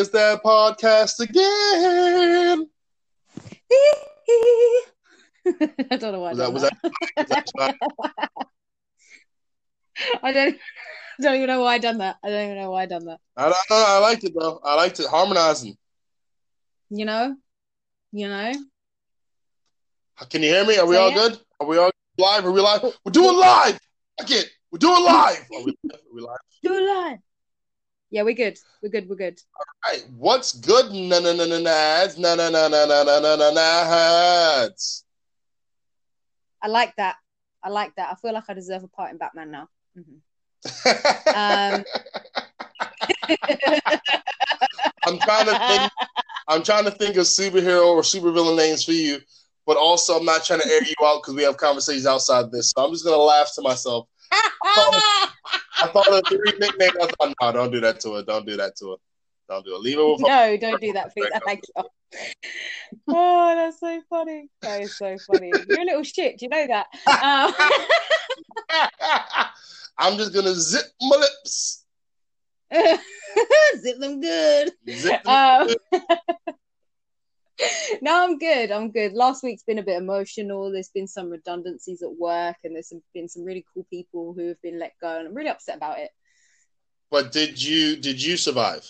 Here's that podcast again. I don't know why. Was that was that. that? was that- I don't. Don't even know why I done that. I don't even know why I done that. I, don't I, I liked it though. I liked it. Harmonizing. You know, you know. Uh, can you hear me? Are we Say all it. good? Are we all live? Are we live? We're doing live. I get. We're doing live. Are we, are we live? Do it live. Yeah, we're good. We're good. We're good. All right. What's good? Na na na na nads. Na na na na na na na na nads. I like that. I like that. I feel like I deserve a part in Batman now. Mhm. Um, I'm trying to think. I'm trying to think of superhero or supervillain names for you, but also I'm not trying to air you out because we have conversations outside this. So I'm just gonna laugh to myself. I thought of three nicknames. I thought, no, don't do that to her. Don't do that to her. Don't do it. Leave it with no, don't do that, please. Thank you. Oh, that's so funny. That is so funny. You're a little shit. Do you know that? Um, I'm just gonna zip my lips. zip them good. Zip them Um, good. no, I'm good. I'm good. Last week's been a bit emotional. There's been some redundancies at work, and there's some, been some really cool people who have been let go, and I'm really upset about it. But did you did you survive?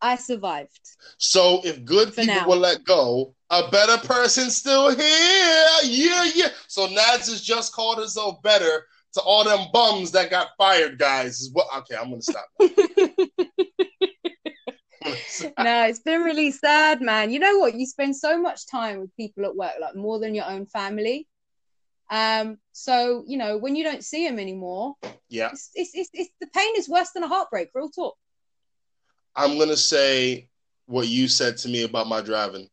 I survived. So if good For people now. will let go, a better person still here. Yeah, yeah. So Nads has just called herself better to all them bums that got fired, guys. Is what okay, I'm gonna stop. no, it's been really sad, man. You know what? You spend so much time with people at work, like more than your own family. Um, so you know when you don't see them anymore, yeah. it's, it's, it's, it's the pain is worse than a heartbreak. Real talk. I'm gonna say what you said to me about my driving.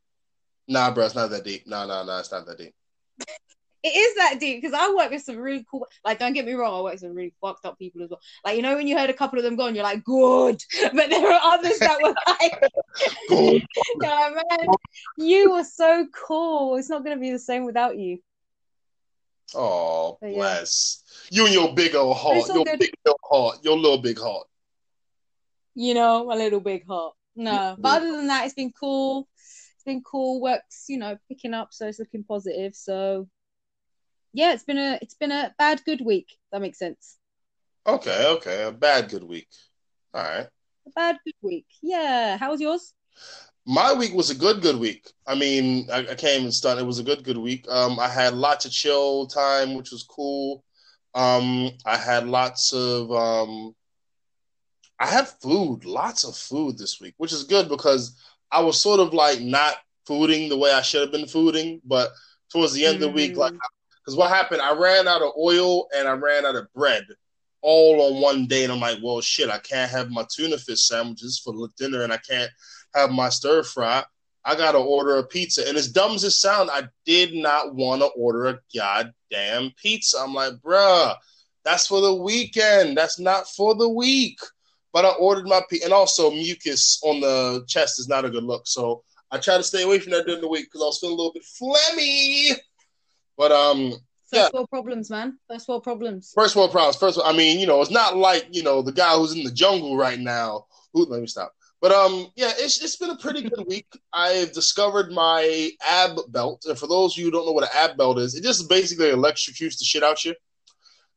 Nah, bro, it's not that deep. Nah, nah, nah, it's not that deep. It is that deep because I work with some really cool. Like, don't get me wrong, I work with some really fucked up people as well. Like, you know, when you heard a couple of them gone, you're like, good. But there are others that were like, yeah, man, you were so cool. It's not gonna be the same without you. Oh, But yeah. bless. You and your big old heart. Your good. big old heart. Your little big heart. you know, my little big heart. No, but other than that, it's been cool. It's been cool. Work's, you know, picking up, so it's looking positive. So, yeah, it's been a it's been a bad good week. That makes sense. Okay, okay. A bad good week. All right. A bad good week. Yeah. How was yours? My week was a good, good week. I mean, I, I came and started. It was a good, good week. Um, I had lots of chill time, which was cool. Um, I had lots of um, I had food, lots of food this week, which is good because I was sort of like not fooding the way I should have been fooding, but towards the end of the week, Mm. like, because what happened, I ran out of oil and I ran out of bread all on one day, and I'm like, well, shit, I can't have my tuna fish sandwiches for dinner, and I can't have my stir fry. I gotta order a pizza, and as dumb as it sounds, I did not want to order a goddamn pizza. I'm like, bruh, that's for the weekend. That's not for the week. But I ordered my pizza, and also mucus on the chest is not a good look. So I try to stay away from that during the week because I was feeling a little bit phlegmy. But um, First world problems, man. First world problems. First world problems. First, I mean, you know, it's not like you know the guy who's in the jungle right now. Who, let me stop. But um, yeah, it's it's been a pretty good week. I've discovered my ab belt, and for those of you who don't know what an ab belt is, it just basically electrocutes the shit out you,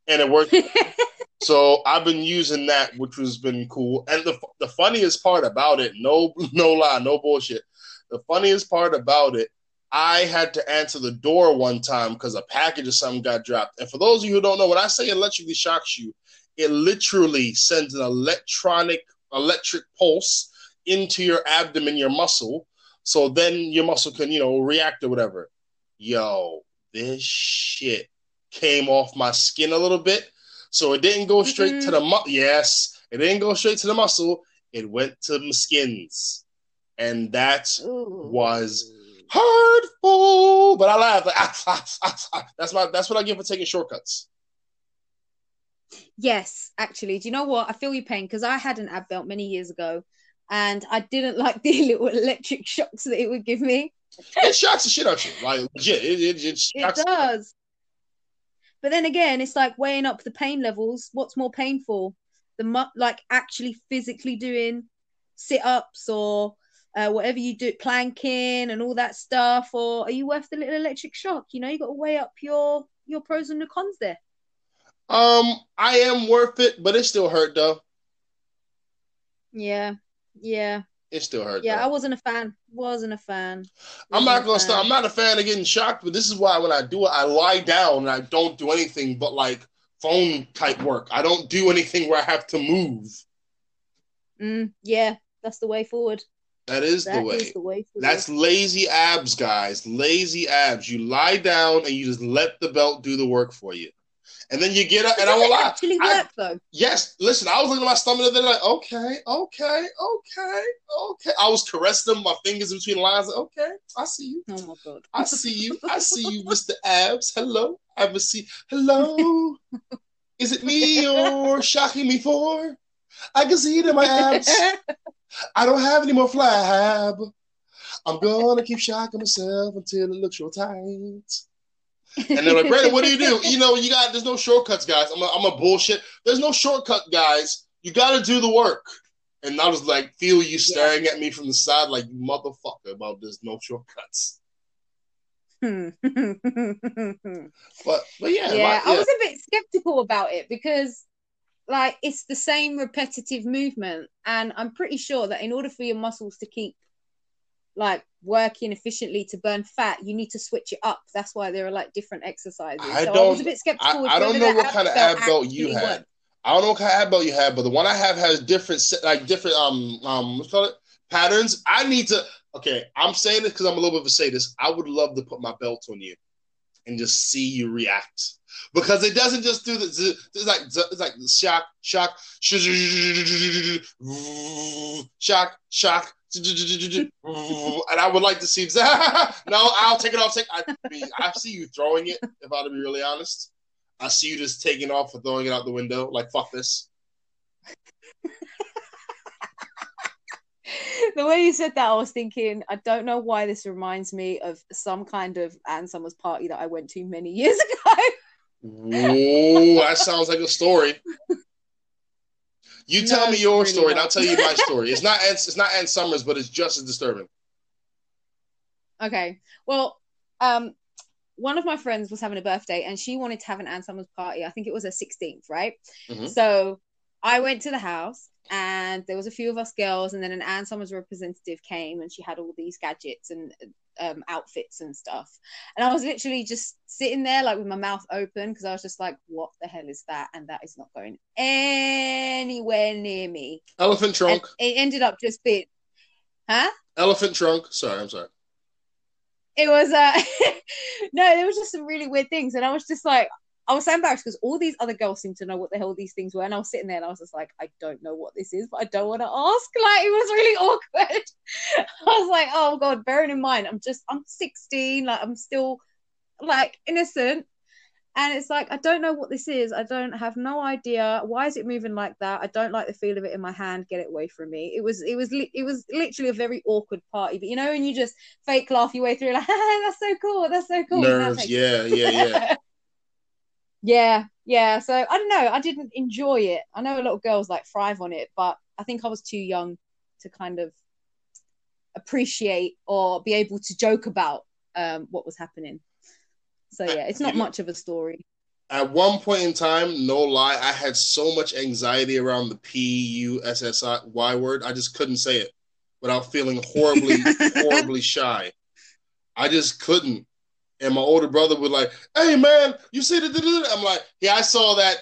and it works. so I've been using that, which has been cool. And the the funniest part about it, no no lie, no bullshit. The funniest part about it, I had to answer the door one time because a package or something got dropped. And for those of you who don't know, when I say electrically shocks you, it literally sends an electronic electric pulse into your abdomen, your muscle. So then your muscle can, you know, react or whatever. Yo, this shit came off my skin a little bit. So it didn't go straight to mm-hmm. the mu- yes, it didn't go straight to the muscle. It went to the skins. And that Ooh. was hurtful. But I laughed. Like, ah, ah, ah, ah. That's my that's what I get for taking shortcuts. Yes, actually, do you know what? I feel your pain because I had an ab belt many years ago, and I didn't like the little electric shocks that it would give me. It shocks the shit out of you. Like legit. It, it, it It does. But then again, it's like weighing up the pain levels. What's more painful? The mu- like actually physically doing sit ups or uh, whatever you do, planking and all that stuff, or are you worth the little electric shock? You know, you got to weigh up your your pros and the cons there. Um, I am worth it, but it still hurt though. Yeah, yeah. It still hurt. Yeah, though. I wasn't a fan. Wasn't a fan. I'm Wasn't gonna stop. I'm not a fan of getting shocked, but this is why when I do it, I lie down and I don't do anything but like phone type work. I don't do anything where I have to move. Mm, yeah, that's the way forward. That is That the way. is the way. That's lazy abs, guys. Lazy abs. You lie down and you just let the belt do the work for you. And then you get up, and I won't lie. actually work though. Yes, listen, I was looking at my stomach and then like, okay, okay, okay, okay. I was caressing them, my fingers in between the lines. Like, okay, I see you. Oh my god. I see you. I see you, Mr. Abs. Hello. I a. Hello. Is it me you're shocking me for? I can see it in my abs. I don't have any more flab. I'm gonna keep shocking myself until it looks real tight. And they're like, Brandon, what do you do? You know, you got there's no shortcuts, guys. I'm a, I'm a bullshit. There's no shortcut, guys. You got to do the work. And I was like, feel you staring at me from the side, like you motherfucker, about there's no shortcuts. Hmm. But but yeah, yeah, my- I was a bit skeptical about it because like it's the same repetitive movement and I'm pretty sure that in order for your muscles to keep like working efficiently to burn fat, you need to switch it up. That's why there are like different exercises. I so I don't- was a bit skeptical. I, I don't know what kind of ab belt you had. worked. I don't know what kind of ab belt you had, but the one I have has different like different um um what's called it patterns. I need to okay. I'm saying this because I'm a little bit of a sadist. I would love to put my belt on you and just see you react because it doesn't just do the it's like it's like shock shock shock shock. And I would like to see. no, I'll take it off. Take. I, I see you throwing it. If I to be really honest, I see you just taking off and throwing it out the window. Like fuck this. The way you said that, I was thinking, I don't know why this reminds me of some kind of Ann Summers party that I went to many years ago. Ooh, that sounds like a story. You No, tell me your really story, and. I'll tell you my story. It's not it's not Ann Summers, but it's just as disturbing. Okay. Well, um, one of my friends was having a birthday and she wanted to have an Ann Summers party. I think it was her 16th, right? Mhm. So I went to the house and there was a few of us girls, and then an Ann Summers representative came and she had all these gadgets and um, outfits and stuff. And I was literally just sitting there, like with my mouth open, because I was just like, what the hell is that? And that is not going anywhere near me. Elephant And trunk. it ended up just being, huh? Elephant trunk. Sorry, I'm sorry. it was uh no there was just some really weird things and i was just like i was so embarrassed because all these other girls seemed to know what the hell these things were and i was sitting there and i was just like i don't know what this is but i don't want to ask. Like it was really awkward. I was like oh god bearing in mind i'm just i'm 16 like i'm still like innocent. And it's like i don't know what this is. I don't have no idea. Why is it moving like that? I don't like the feel of it in my hand. Get it away from me. It was it was li- it was literally a very awkward party but you know when you just fake laugh your way through like that's so cool. That's so cool. And that Yeah, yeah, yeah. Yeah yeah so i don't know i didn't enjoy it i know a lot of girls like thrive on it but i think i was too young to kind of appreciate or be able to joke about um what was happening so yeah it's not much of a story At one point in time, no lie, I had so much anxiety around the P U S S I Y word. I just couldn't say it without feeling horribly, horribly shy. I just couldn't. And my older brother would like, "Hey man, you see the?" da-da-da?" I'm like, "Yeah, I saw that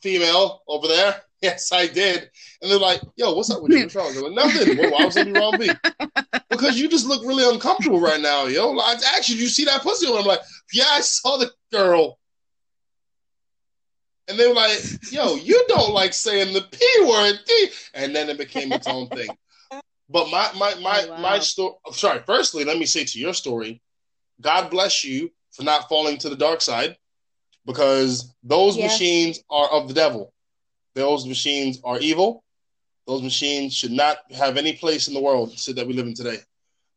female over there. Yes, I did." And they're like, "Yo, what's up with you? What's wrong?" I'm like, "Nothing. Well, why was be wrong, B? Because you just look really uncomfortable right now, yo. Like, actually, you see that pussy?" And I'm like, "Yeah, I saw the girl." And they were like, "Yo, you don't like saying the p word," D. and then it became its own thing. But my my my Oh, wow. my story. Sorry. Firstly, let me say to your story, God bless you for not falling to the dark side, because those Yeah. machines are of the devil. Those machines are evil. Those machines should not have any place in the world so that we live in today.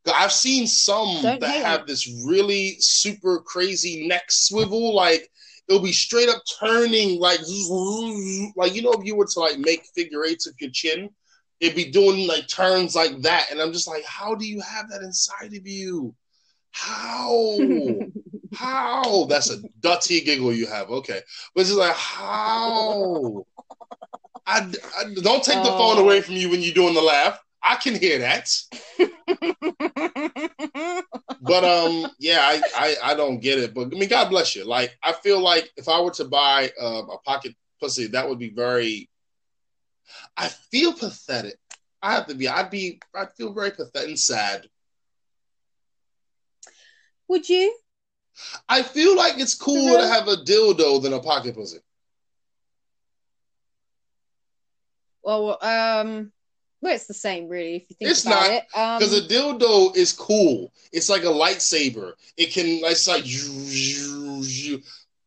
I've seen some Don't that have it. this really super crazy neck swivel, like it'll be straight up turning, like like you know, if you were to like make figure eights with your chin, it'd be doing like turns like that, and I'm just like, how do you have that inside of you? How? how? That's a dirty giggle you have. Okay, but it's like how? I, I don't take the phone away from you when you're doing the laugh. I can hear that. but um, yeah, I, I I don't get it. But I mean, God bless you. Like, I feel like if I were to buy um, a pocket pussy, that would be very. I feel pathetic. I have to be. I'd be. I'd feel very pathetic and sad. Would you? I feel like it's cooler to have a dildo than a pocket pussy. Well, um, well, it's the same, really. If you think it's about not it, because um, a dildo is cool. It's like a lightsaber. It can. It's like.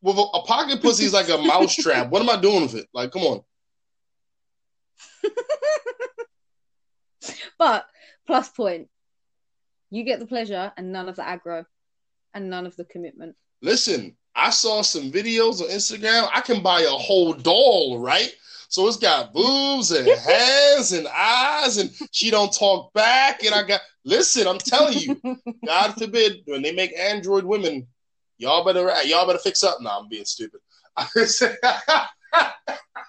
Well, a pocket pussy is like a mouse trap. What am I doing with it? Like, come on. but plus point, you get the pleasure and none of the aggro, and none of the commitment. Listen, I saw some videos on Instagram. I can buy a whole doll, right? So it's got boobs and hands and eyes, and she don't talk back. And I got listen, I'm telling you, God forbid when they make android women, y'all better y'all better fix up. Now I'm being stupid.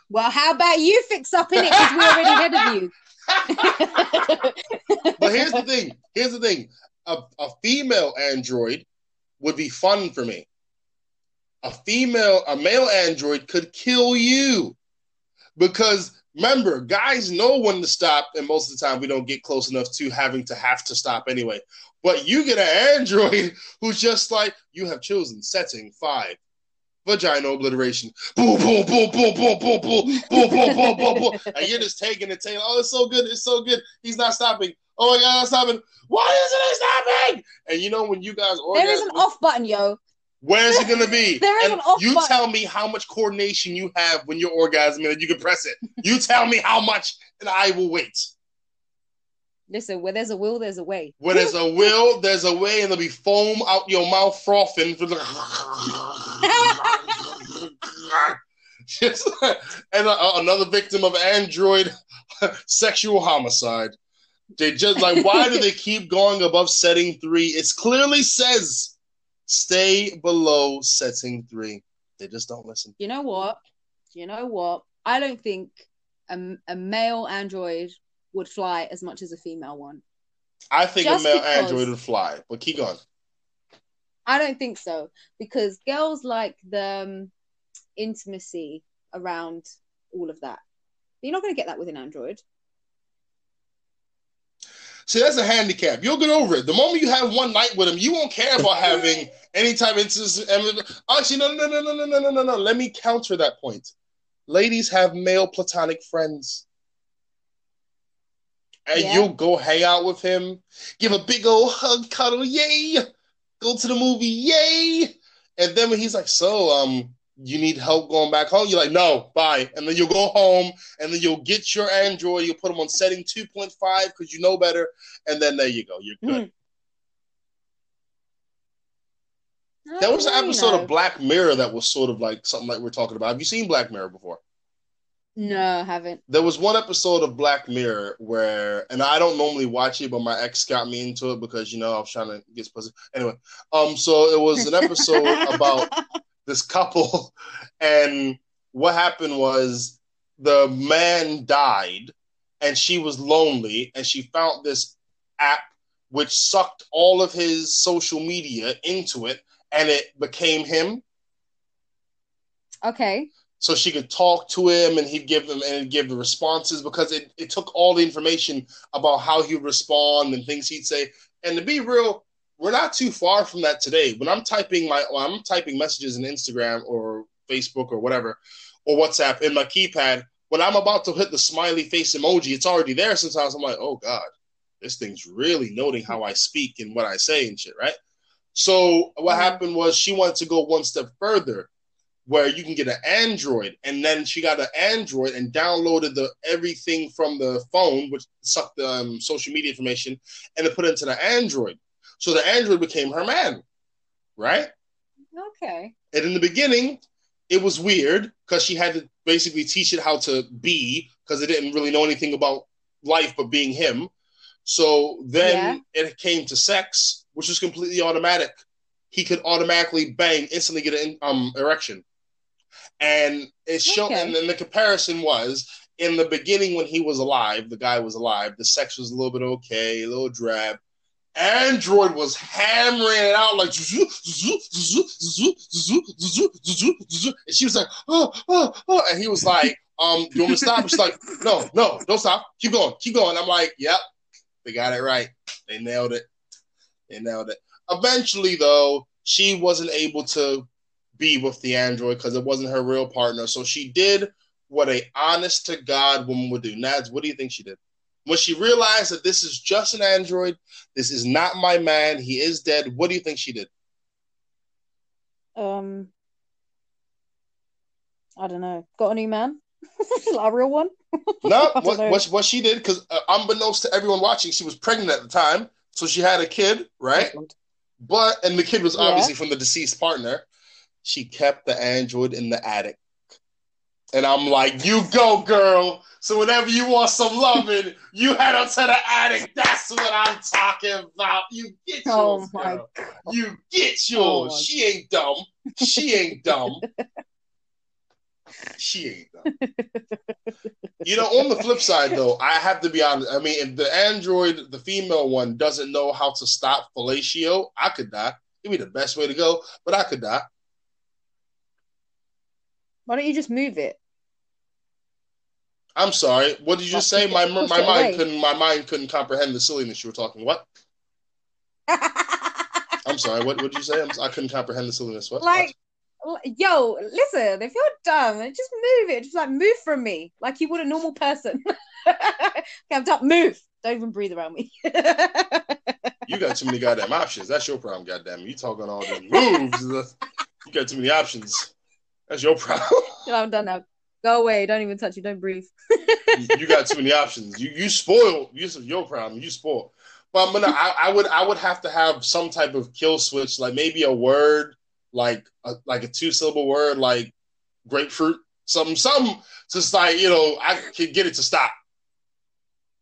well, how about you fix up in it because we're already ahead of you. but here's the thing. Here's the thing. A, a female android would be fun for me. A female, a male android could kill you because remember, guys know when to stop, and most of the time we don't get close enough to having to have to stop anyway. But you get an android who's just like, you have chosen setting five. Vagina obliteration. Boom, boom, boom, boom, boom, boom, boom, boom, boom, boom, boom, boom. And you're just taking it, taking, oh, it's so good, it's so good. He's not stopping. Oh my god, stopping. Why isn't he stopping? And you know when you guys orgasm, there is an off button, yo. Where's it gonna be? there is and an off you button. tell me how much coordination you have when you're orgasming and you can press it. You tell me how much, and I will wait. Listen, where there's a will, there's a way. Where there's a will, there's a way, and there'll be foam out your mouth frothing. And uh, another victim of android sexual homicide. They just like, why do they keep going above setting three? It clearly says stay below setting three. They just don't listen. You know what? You know what? I don't think a, a male android would fly as much as a female one. I think Just a male because- android would fly, but keep going. I don't think so because girls like the um, intimacy around all of that. You're not going to get that with an android. See, that's a handicap. You'll get over it. The moment you have one night with him, you won't care about having any type of. Actually, no, no, no, no, no, no, no, no, no. Let me counter that point. Ladies have male platonic friends. And Yeah. you'll go hang out with him, give a big old hug, cuddle, yay, go to the movie, yay. And then when he's like, So, um, you need help going back home? You're like, No, bye. And then you'll go home and then you'll get your Android, you'll put them on setting 2.5 because you know better. And then there you go, you're good. There was an episode of Black Mirror that was sort of like something like we're talking about. Have you seen Black Mirror before? No, I haven't. There was one episode of Black Mirror where, and I don't normally watch it, but my ex got me into it because you know I was trying to get pussy. Anyway, um, so it was an episode about this couple, and what happened was the man died, and she was lonely, and she found this app which sucked all of his social media into it, and it became him Okay. so she could talk to him and he'd give them and give the responses because it, it took all the information about how he would respond and things he'd say. And to be real, we're not too far from that today. When I'm typing my I'm typing messages in Instagram or Facebook or whatever or WhatsApp in my keypad, when I'm about to hit the smiley face emoji, it's already there. Sometimes I'm like, oh God, this thing's really noting how I speak and what I say and shit, right? So what Mhm. happened was she wanted to go one step further where you can get an Android, and then she got an Android and downloaded the everything from the phone, which sucked the um, social media information, and it put it into the Android. So the Android became her man, right? Okay. And in the beginning, it was weird because she had to basically teach it how to be because it didn't really know anything about life but being him. So then it came to sex, which was completely automatic. He could automatically bang, instantly get an um, erection. And it's shown, Okay. and then the comparison was in the beginning when he was alive, the guy was alive, the sex was a little bit okay, a little drab. Android was hammering it out like, and she was like, oh, oh, oh, and he was like, um, you want me to stop? She's like, no, no, don't stop, keep going, keep going. I'm like, yep, they got it right, they nailed it, they nailed it. Eventually, though, she wasn't able to be with the android because it wasn't her real partner, so she did what a honest to God woman would do. Nads, what do you think she did? When she realized that this is just an android, this is not my man, he is dead, what do you think she did? Um, I don't know. Got a new man? like a real one? No, what, what, what she did, because uh, unbeknownst to everyone watching, she was pregnant at the time, so she had a kid, right? But, and the kid was Yeah. obviously from the deceased partner. She kept the android in the attic. And I'm like, you go, girl. So whenever you want some loving, you head up to the attic. That's what I'm talking about. You get oh yours, Oh my girl. god. You get Oh yours. my- she ain't dumb. She ain't dumb. she ain't dumb. You know, on the flip side, though, I have to be honest. I mean, if the android, the female one, doesn't know how to stop fellatio, I could die. It'd be the best way to go, but I could die. Why don't you just move it? I'm sorry. What did you just say? My my mind couldn't my mind couldn't comprehend the silliness you were talking. What? I'm sorry. What what did you say? I'm, I couldn't comprehend the silliness. What? like, yo, listen, if you're dumb, just move it. Just like move from me, like you would a normal person. okay, I'm done. Move. Don't even breathe around me. You got too many goddamn options. That's your problem. Goddamn. You talking all the moves. You got too many options. That's your problem. I'm done now. Go away. Don't even touch me. Don't breathe. you, you got too many options. You you spoiled. You your problem. You spoil. But I'm gonna. I, I would. I would have to have some type of kill switch, like maybe a word, like a, like a two syllable word, like grapefruit. Some some Just like you know, I can get it to stop.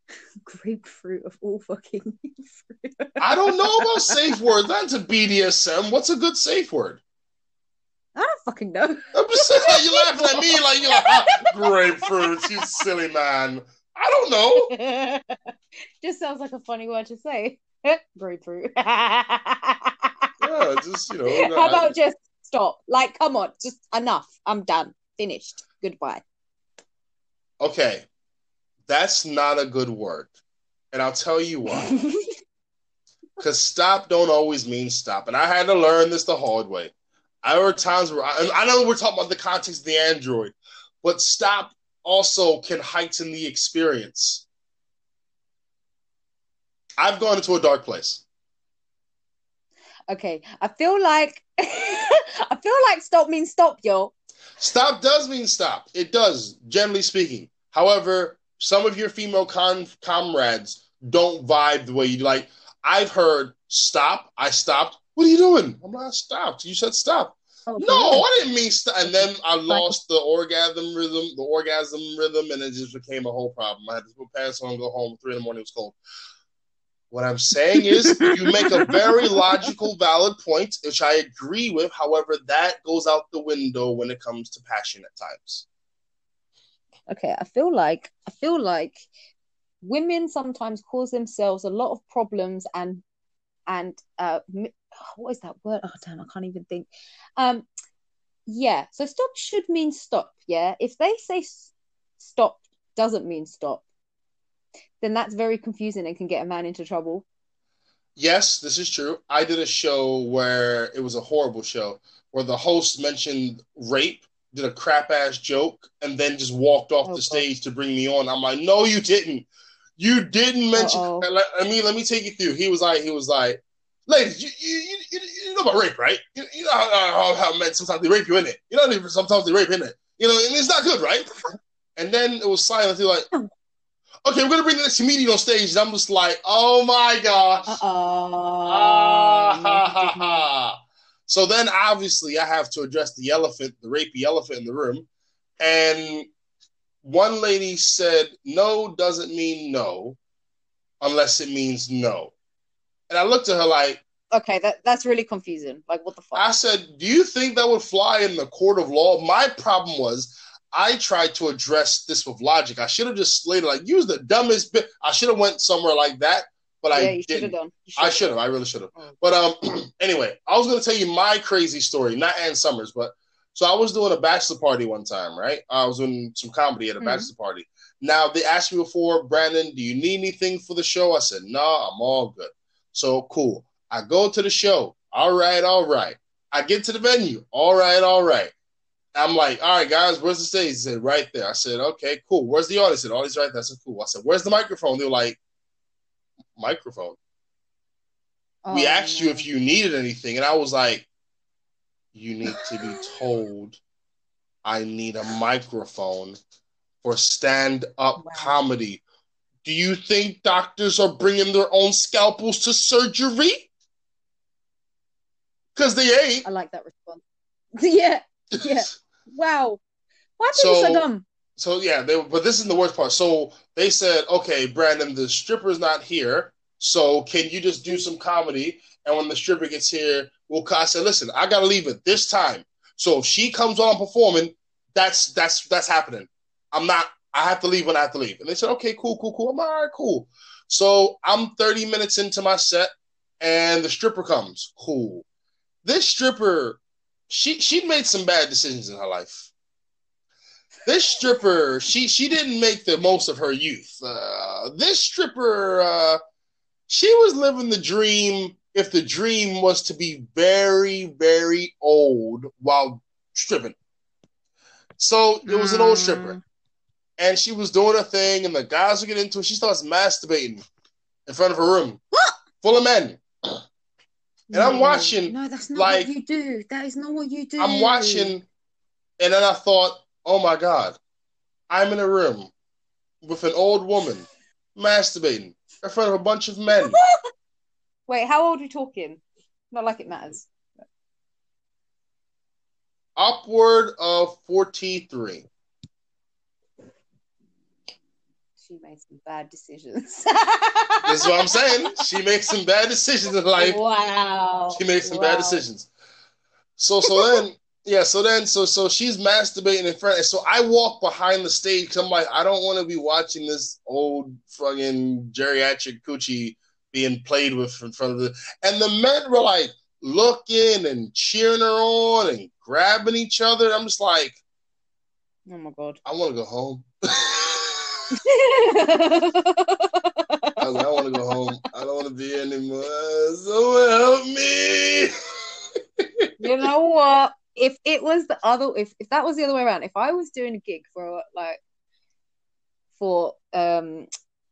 Grapefruit of all fucking fruit. I don't know about safe words. That's a BDSM. What's a good safe word? I don't fucking know. I'm just saying, like, you're laughing at me, like you're like ah, grapefruit. You silly man. I don't know. Just sounds like a funny word to say. Grapefruit. Yeah, just you know. How about just stop? Like, come on, just enough. I'm done. Finished. Goodbye. Okay, that's not a good word, and I'll tell you why. Because stop don't always mean stop, and I had to learn this the hard way. I were times where I, I know we're talking about the context of the Android, but stop also can heighten the experience. I've gone into a dark place. okay, I feel like I feel like stop means stop, yo. Stop does mean stop. It does, generally speaking. However, some of your female con- comrades don't vibe the way you like. I've heard stop. I stopped. What are you doing? I'm not stopped. You said stop. Oh, No, I didn't mean stop. And then I lost the orgasm rhythm, the orgasm rhythm, and it just became a whole problem. I had to put pants on, and go home. Three in the morning it was cold. What I'm saying is, you make a very logical, valid point, which I agree with. However, that goes out the window when it comes to passion at times. okay i feel like i feel like women sometimes cause themselves a lot of problems and and uh mi- what is that word oh damn i can't even think um yeah so stop should mean stop yeah if they say stop doesn't mean stop then that's very confusing and can get a man into trouble Yes, this is true. I did a show where it was a horrible show where the host mentioned rape, did a crap ass joke, and then just walked off Oh, the God. stage to bring me on. I'm like, no, you didn't. You didn't mention. I mean, let me take you through. He was like, he was like, ladies, you you, you, you, you know about rape, right? You, you know how, how, how men sometimes they rape you in it. You know, sometimes they rape in it. You know, and it's not good, right? And then it was silent. Was like, okay, we're gonna bring the next comedian on stage, and I'm just like, oh my gosh. Ah, ha, ha, ha. So then, obviously, I have to address the elephant, the rapey elephant in the room. And one lady said no doesn't mean no unless it means no. And I looked at her like, okay, that that's really confusing. Like, what the fuck? I said, do you think that would fly in the court of law? My problem was I tried to address this with logic. I should have just slated like use the dumbest bit. I should have went somewhere like that, but yeah, I you should have didn't. done. You I should've should have. I really should have. Mm. But um, anyway, I was going to tell you my crazy story, not Ann Summers, but so I was doing a bachelor party one time, right? I was doing some comedy at a Mhm. bachelor party. Now they asked me before, Brandon, do you need anything for the show? I said, no, I'm all good. So cool. I go to the show. All right, all right. I get to the venue. All right, all right. I'm like, all right, guys, where's the stage? He said, right there. I said, okay, cool. Where's the audience? He said, audience right there. I said, cool. I said, where's the microphone? They were like, microphone we Oh, asked you if you needed anything, and I was like, you need to be told I need a microphone for stand up Wow. comedy. Do you think doctors are bringing their own scalpels to surgery? Because they ain't. I like that response. yeah. Yeah. Wow. Why are people so, So- dumb? So yeah, they but this is the worst part. So they said, okay, Brandon, the stripper's not here, so can you just do some comedy? And when the stripper gets here, we'll. I said, listen, I gotta leave at this time. So if she comes on performing, that's that's that's happening. I'm not. I have to leave when I have to leave. And they said, okay, cool, cool, cool. I'm all right, cool. So I'm 30 minutes into my set, and the stripper comes. Cool. This stripper, she she made some bad decisions in her life this stripper she she didn't make the most of her youth uh, this stripper uh, she was living the dream if the dream was to be very very old while stripping so it was an old Mm. stripper and she was doing her thing and the guys were getting into it she starts masturbating in front of her room full of men And I'm watching, No, that's not like- what you do. That is not what you do. I'm watching, and then I thought, oh my God, I'm in a room with an old woman masturbating in front of a bunch of men. Wait, how old are you talking? Not like it matters. Upward of 43. She made some bad decisions. This is what I'm saying. She makes some bad decisions in life. Wow. She makes some Wow. bad decisions. So so then yeah, so then so so she's masturbating in front, so I walk behind the stage because I'm like, I don't want to be watching this old fucking geriatric coochie being played with in front of the. And the men were like looking and cheering her on and grabbing each other. I'm just like, Oh my god. I want to go home. I like, I want to go home. I don't want to be anymore. Someone help me. you know what? If it was the other, if if that was the other way around, if I was doing a gig for like for um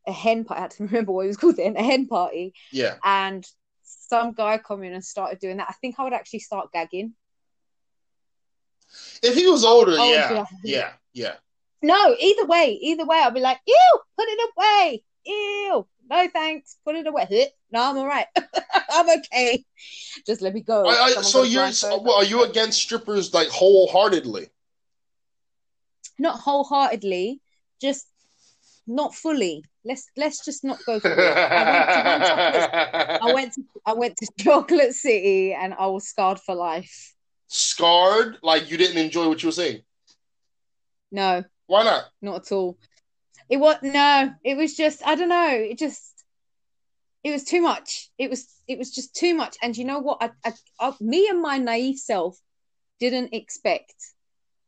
a hen party, I had to remember what it was called then, a hen party, yeah. and some guy come in and started doing that, I think I would actually start gagging. If he was older, would yeah, yeah, yeah. No, either way, either way, I'll be like, ew, put it away. Ew. No thanks. Put it away. No, I'm all right. I'm okay. Just let me go. I, I, so you're well, are you against strippers like wholeheartedly? not wholeheartedly, just not fully. Let's let's just not go for. I went to I went to I went to Chocolate City and I was scarred for life. scarred, like you didn't enjoy what you were saying. No, Why not? not at all. It was no, it was just I don't know. It just it was too much. It was it was just too much. And you know what? I, I, I me and my naive self didn't expect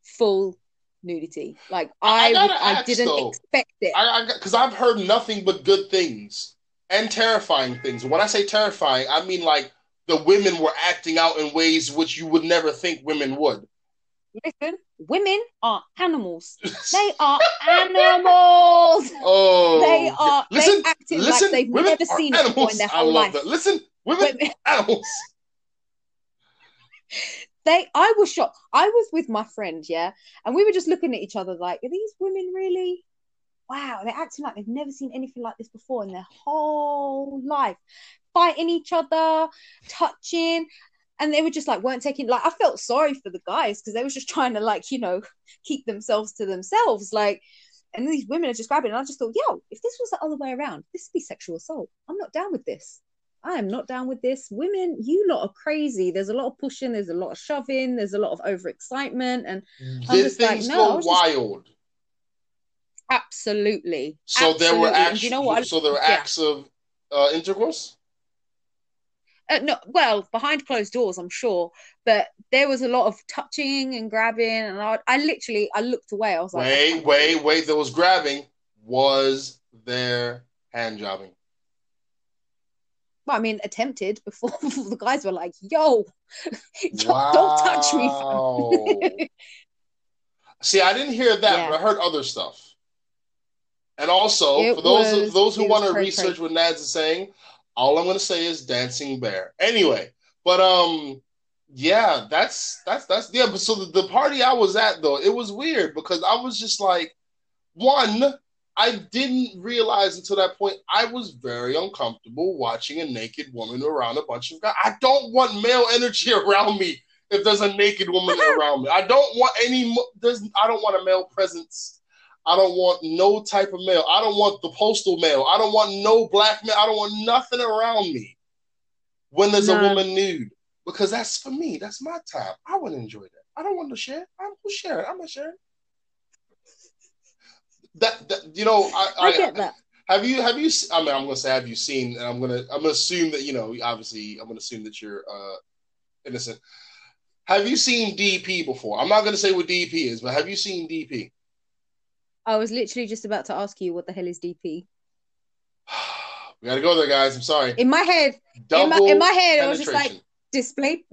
full nudity. Like I I I, ask, didn't though. expect it. I because I've heard nothing but good things and terrifying things. When I say terrifying, I mean like the women were acting out in ways which you would never think women would. Listen, women are animals. They are animals. Oh, They are Listen, they acting listen, like they've women never are seen it before animals. in their I whole love life. that. Listen, women, Women- animals. they I was shocked. I was with my friend, yeah, and we were just looking at each other like, are these women really? Wow, they're acting like they've never seen anything like this before in their whole life. Fighting each other, touching, and they were just like weren't taking like I felt sorry for the guys because they were just trying to like, you know, keep themselves to themselves. Like and these women are just grabbing. And I just thought, yo, if this was the other way around, this would be sexual assault. I'm not down with this. I am not down with this. Women, you lot are crazy. There's a lot of pushing, there's a lot of shoving, there's a lot of overexcitement, and I'm Did just like, things no, go just- wild? absolutely. So there were acts. you know what? So there were yeah. acts of uh, intercourse. Uh, no, well, behind closed doors, I'm sure, but there was a lot of touching and grabbing, and I, I literally, I looked away. I was like, Wait, wait, wait. There was grabbing. Was there hand jobbing? Well, I mean, attempted before, before the guys were like, "Yo, don't, don't touch me." See, I didn't hear that, Yeah. but I heard other stuff. And also, It for those was- those who want to research what Nads is saying, all I'm going to say is dancing bear. Anyway, but um, yeah, that's that's that's yeah. But so the, the party I was at though, it was weird because I was just like, one, I didn't realize until that point I was very uncomfortable watching a naked woman around a bunch of guys. I don't want male energy around me if there's a naked woman around me. I don't want any. There's. I don't want a male presence. I don't want no type of mail. I don't want the postal mail. I don't want no black mail. I don't want nothing around me when there's a woman nude because that's for me. That's my time. I want to enjoy that. I don't want to share. I'm who's sharing. I'm not sharing. That, that you know, I, I get that. have you have you? I mean, I'm gonna say have you seen? And I'm gonna I'm gonna assume that you know. Obviously, I'm gonna assume that you're uh, innocent. Have you seen DP before? I'm not gonna say what DP is, but have you seen DP? I was literally just about to ask you what the hell is DP. we gotta go there, guys. I'm sorry. In my head, in my, in my head, I was just like display.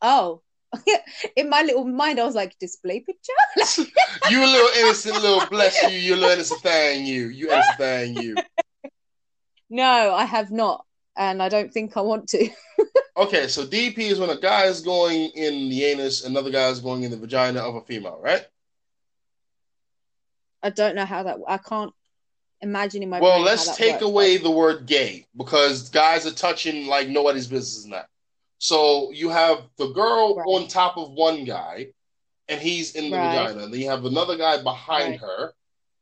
Oh, in my little mind, I was like display picture. you little innocent little bless you, you little innocent thing, you, you innocent thing, you. no, I have not, and I don't think I want to. Okay, so DP is when a guy is going in the anus, another guy is going in the vagina of a female, right? I don't know how that. I can't imagine in my well, let's take works. away the word gay because guys are touching like nobody's business in that. So you have the girl Right. on top of one guy, and he's in the Right. vagina. Then you have another guy behind Right. her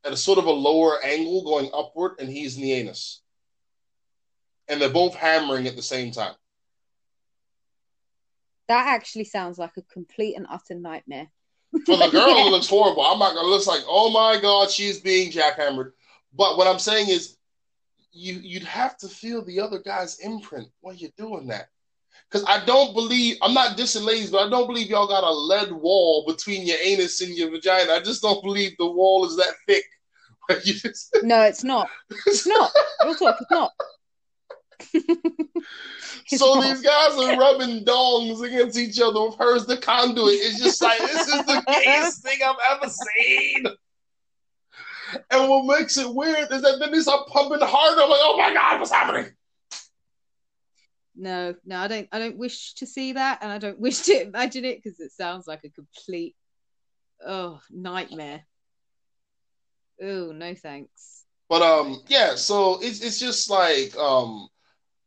at a sort of a lower angle going upward, and he's in the anus. And they're both hammering at the same time. That actually sounds like a complete and utter nightmare. For the girl, Yeah. it looks horrible. I'm not gonna look like, oh my god, she's being jackhammered. But what I'm saying is, you you'd have to feel the other guy's imprint when you're doing that. Because I don't believe I'm not dissing ladies, but I don't believe y'all got a lead wall between your anus and your vagina. I just don't believe the wall is that thick. Just- No, it's not. It's not. Real talk, it's not. So these guys are rubbing dongs against each other with hers the conduit. It's just like this is the gayest thing I've ever seen. And what makes it weird is that then they start pumping harder. I'm like, oh my god, what's happening? No, no, I don't. I don't wish to see that, and I don't wish to imagine it because it sounds like a complete oh nightmare. Oh no, thanks. But um, yeah. So it's it's just like um,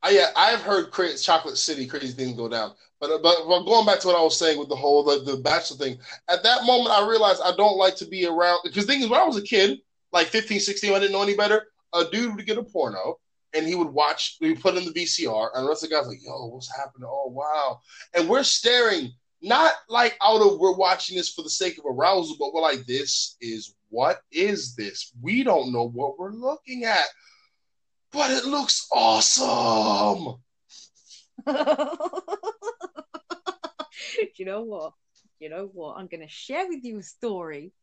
I yeah I've heard cra- Chocolate City crazy things go down. But uh, but but going back to what I was saying with the whole the, the bachelor thing, at that moment I realized I don't like to be around because thing is when I was a kid, like 15, 16, I didn't know any better. A dude would get a porno and he would watch, we would put in the VCR, and the rest of the guys like, yo, what's happening? Oh wow. And we're staring, not like out of we're watching this for the sake of arousal, but we're like, this is what is this? We don't know what we're looking at. But it looks awesome. Do you know what? You know what? I'm going to share with you a story.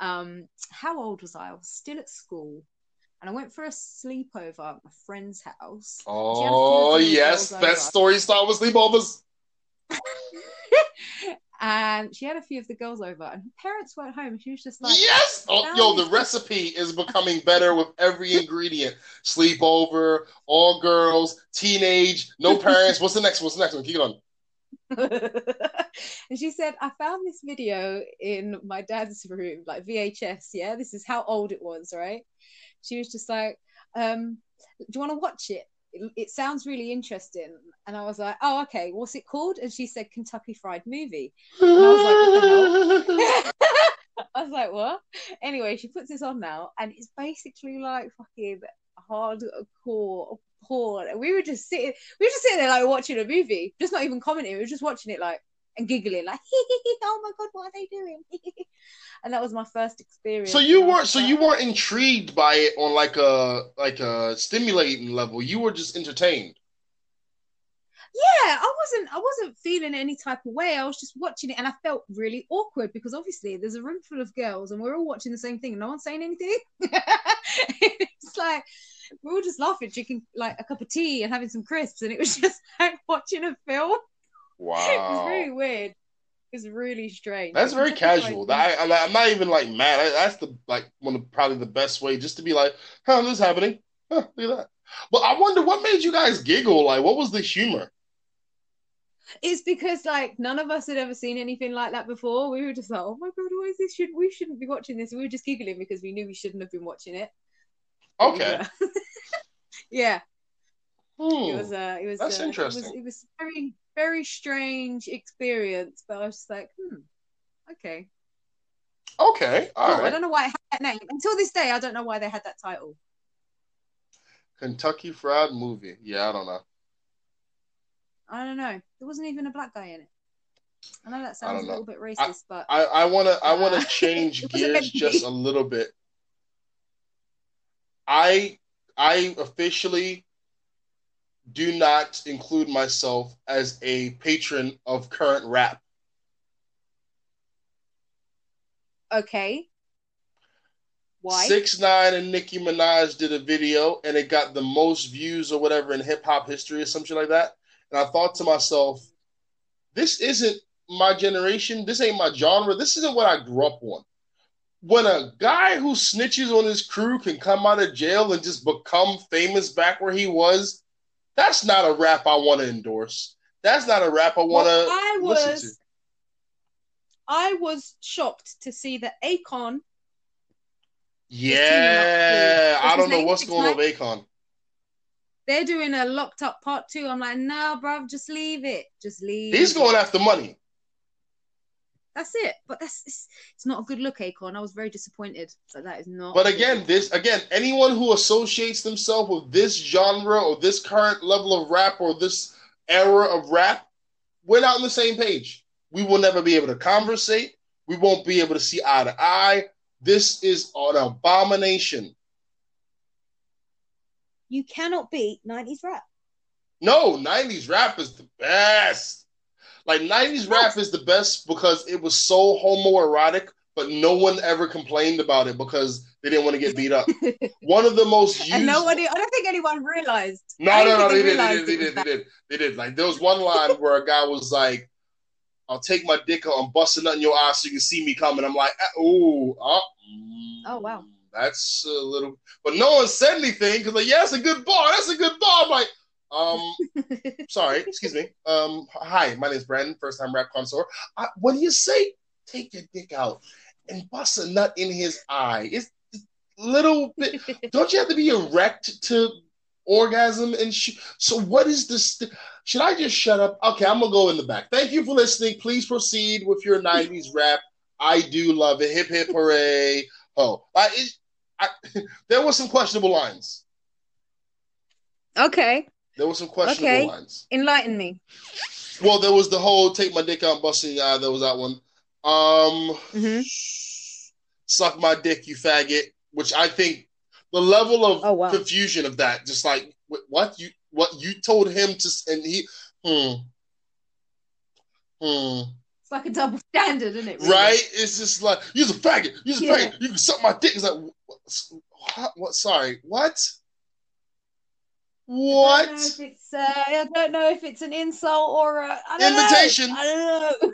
Um, how old was I? I was still at school, and I went for a sleepover at my friend's house. Oh She had a few yes, best over. story start with sleepovers. and she had a few of the girls over, and her parents weren't home. She was just like, yes. Oh, yo, the recipe is becoming better with every ingredient. Sleepover, all girls, teenage, no parents. What's the next? one? What's the next one? Keep on. and she said, I found this video in my dad's room, like VHS. Yeah, this is how old it was, right? She was just like, um, Do you want to watch it? It? Sounds really interesting. And I was like, Oh, okay, what's it called? And she said, Kentucky Fried Movie. I was like, I was like, what? Anyway, she puts this on now, and it's basically like fucking hardcore porn. And we were just sitting, we were just sitting there like watching a movie, just not even commenting. We were just watching it like and giggling like, oh my god, what are they doing? and that was my first experience. So you weren't, so you weren't intrigued by it on like a like a stimulating level. You were just entertained yeah, I wasn't I wasn't feeling any type of way. I was just watching it and I felt really awkward because obviously there's a room full of girls and we're all watching the same thing and no one's saying anything. it's like we were just laughing, drinking like a cup of tea and having some crisps, and it was just like watching a film. Wow. it was really weird. It was really strange. That's very casual. I, am not even like mad. That's the like one of probably the best way just to be like, "Huh, this is happening." Huh, look at that. But I wonder what made you guys giggle. Like, what was the humor? it's because like none of us had ever seen anything like that before. We were just like, oh my god, why is this? Should we shouldn't be watching this? We were just giggling because we knew we shouldn't have been watching it. Okay. yeah. Hmm. It was. Uh, it was. That's uh, interesting. It was, it was very very strange experience, but I was just like, hmm, okay. Okay. All cool. right. I don't know why it had that name. Until this day, I don't know why they had that title. Kentucky Fried Movie. Yeah, I don't know. I don't know. There wasn't even a black guy in it. I know that sounds a little bit racist, I, but I, I wanna I wanna uh, change gears just a little bit. I I officially do not include myself as a patron of current rap. Okay. Why? Six Nine and Nicki Minaj did a video and it got the most views or whatever in hip hop history or something like that. And I thought to myself, this isn't my generation. This ain't my genre. This isn't what I grew up on. When a guy who snitches on his crew can come out of jail and just become famous back where he was, that's not a rap I want to endorse. That's not a rap I want to listen to. I was shocked to see that Akon. Yeah, I don't know what's going on with Akon they're doing a locked up part two. I'm like, no, bro, just leave it. Just leave. He's going after money. That's it. But that's it's, it's not a good look, Akon. I was very disappointed. So that is not. But again, this again, anyone who associates themselves with this genre or this current level of rap or this era of rap, we're not on the same page. We will never be able to conversate. We won't be able to see eye to eye. This is an abomination you cannot beat 90s rap. No, 90s rap is the best. Like 90s rap is the best because it was so homoerotic, but no one ever complained about it because they didn't want to get beat up. one of the most used... and nobody. I don't think anyone realized. No, no, no, they, did, they, did, they did, they did, they did. Like there was one line where a guy was like, "I'll take my dick out and bust a nut in your eye so you can see me coming." I'm like, "Oh, oh, oh wow." that's a little, but no one said anything because like, yeah, that's a good bar. That's a good bar. I'm like, um, sorry, excuse me. Um, hi, my name is Brandon, first time rap connoisseur. I, what do you say? Take your dick out and bust a nut in his eye. It's little bit. don't you have to be erect to orgasm and sh- so what is this should i just shut up okay i'm gonna go in the back thank you for listening please proceed with your 90s rap i do love it hip hip hooray oh I, it, I, there were some questionable lines. Okay. There were some questionable okay. lines. Enlighten me. Well, there was the whole "take my dick out, busting eye." There was that one. Um, mm-hmm. suck my dick, you faggot. Which I think the level of oh, wow. confusion of that, just like what you what you told him to, and he, hmm, hmm It's like a double standard, isn't it? Really? Right? It's just like you're a faggot. You're a yeah. faggot. You can suck my dick. It's like what? what? Sorry, what? What? I don't know if it's, uh, I don't know if it's an insult or a invitation. Know. I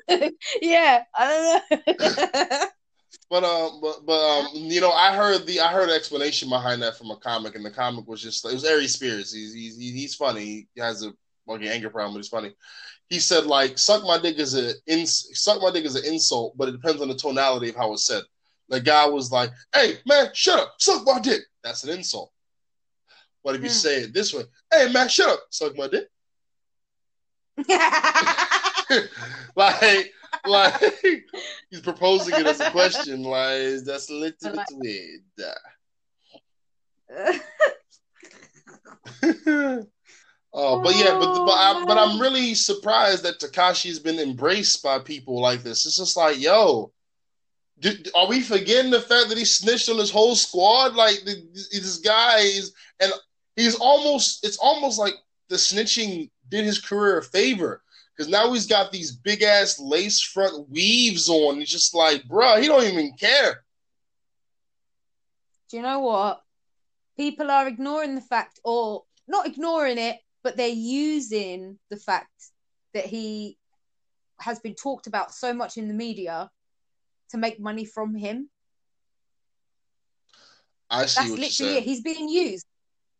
don't know. yeah, I don't know. but um, but but um, you know, I heard the I heard an explanation behind that from a comic, and the comic was just it was Aries Spears. He's he's he's funny. He has a fucking anger problem, but he's funny he said like suck my dick is a in, suck my dick is an insult, but it depends on the tonality of how it's said. The guy was like, "Hey man, shut up, suck my dick." That's an insult. But if you mm. say it this way, "Hey man, shut up, suck my dick," like, like he's proposing it as a question. Like, that's a little bit weird. oh, but yeah, but but, I, but I'm really surprised that Tekashi's been embraced by people like this. It's just like, yo, do, are we forgetting the fact that he snitched on his whole squad? Like the, this guy is, and he's almost. It's almost like the snitching did his career a favor because now he's got these big ass lace front weaves on. He's just like, bruh, he don't even care. Do you know what? People are ignoring the fact, or not ignoring it, but they're using the fact that he has been talked about so much in the media to make money from him. I see. That's literally it. He's being used.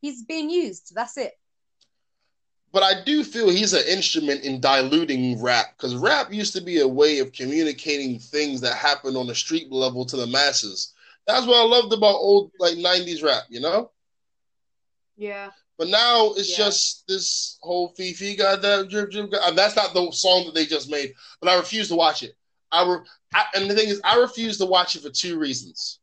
He's being used. That's it. But I do feel he's an instrument in diluting rap because rap used to be a way of communicating things that happened on the street level to the masses. That's what I loved about old like '90s rap, you know. Yeah. But now it's yeah. just this whole Fifi got that drip drip. That's not the song that they just made, but I refuse to watch it. I, re- I, and the thing is, I refuse to watch it for two reasons.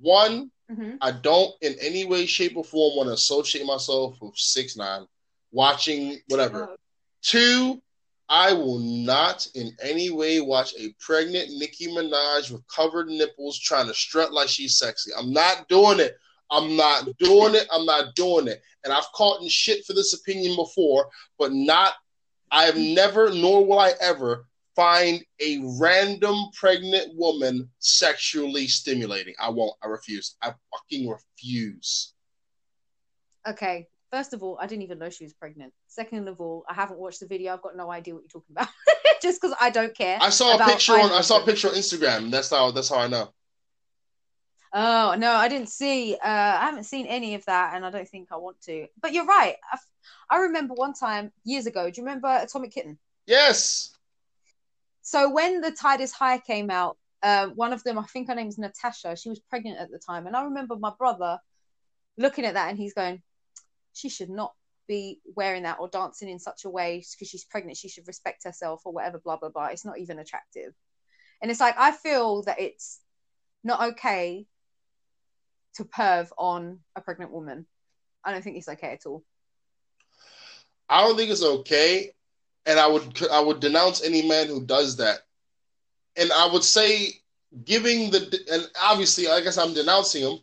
One, mm-hmm. I don't in any way, shape, or form want to associate myself with six nine, watching whatever. Oh. Two, I will not in any way watch a pregnant Nicki Minaj with covered nipples trying to strut like she's sexy. I'm not doing it. I'm not doing it. I'm not doing it. And I've caught in shit for this opinion before, but not. I have never, nor will I ever find a random pregnant woman sexually stimulating. I won't. I refuse. I fucking refuse. Okay. First of all, I didn't even know she was pregnant. Second of all, I haven't watched the video. I've got no idea what you're talking about. Just because I don't care. I saw a picture on. I saw a picture on Instagram. That's how. That's how I know. Oh no, I didn't see. Uh, I haven't seen any of that, and I don't think I want to. But you're right. I, I remember one time years ago. Do you remember Atomic Kitten? Yes. So when the Tide is High came out, uh, one of them, I think her name is Natasha, she was pregnant at the time. And I remember my brother looking at that and he's going, she should not be wearing that or dancing in such a way because she's pregnant. She should respect herself or whatever, blah, blah, blah. It's not even attractive. And it's like, I feel that it's not okay to perv on a pregnant woman. I don't think it's okay at all. I don't think it's okay and I would I would denounce any man who does that. And I would say giving the and obviously I guess I'm denouncing him.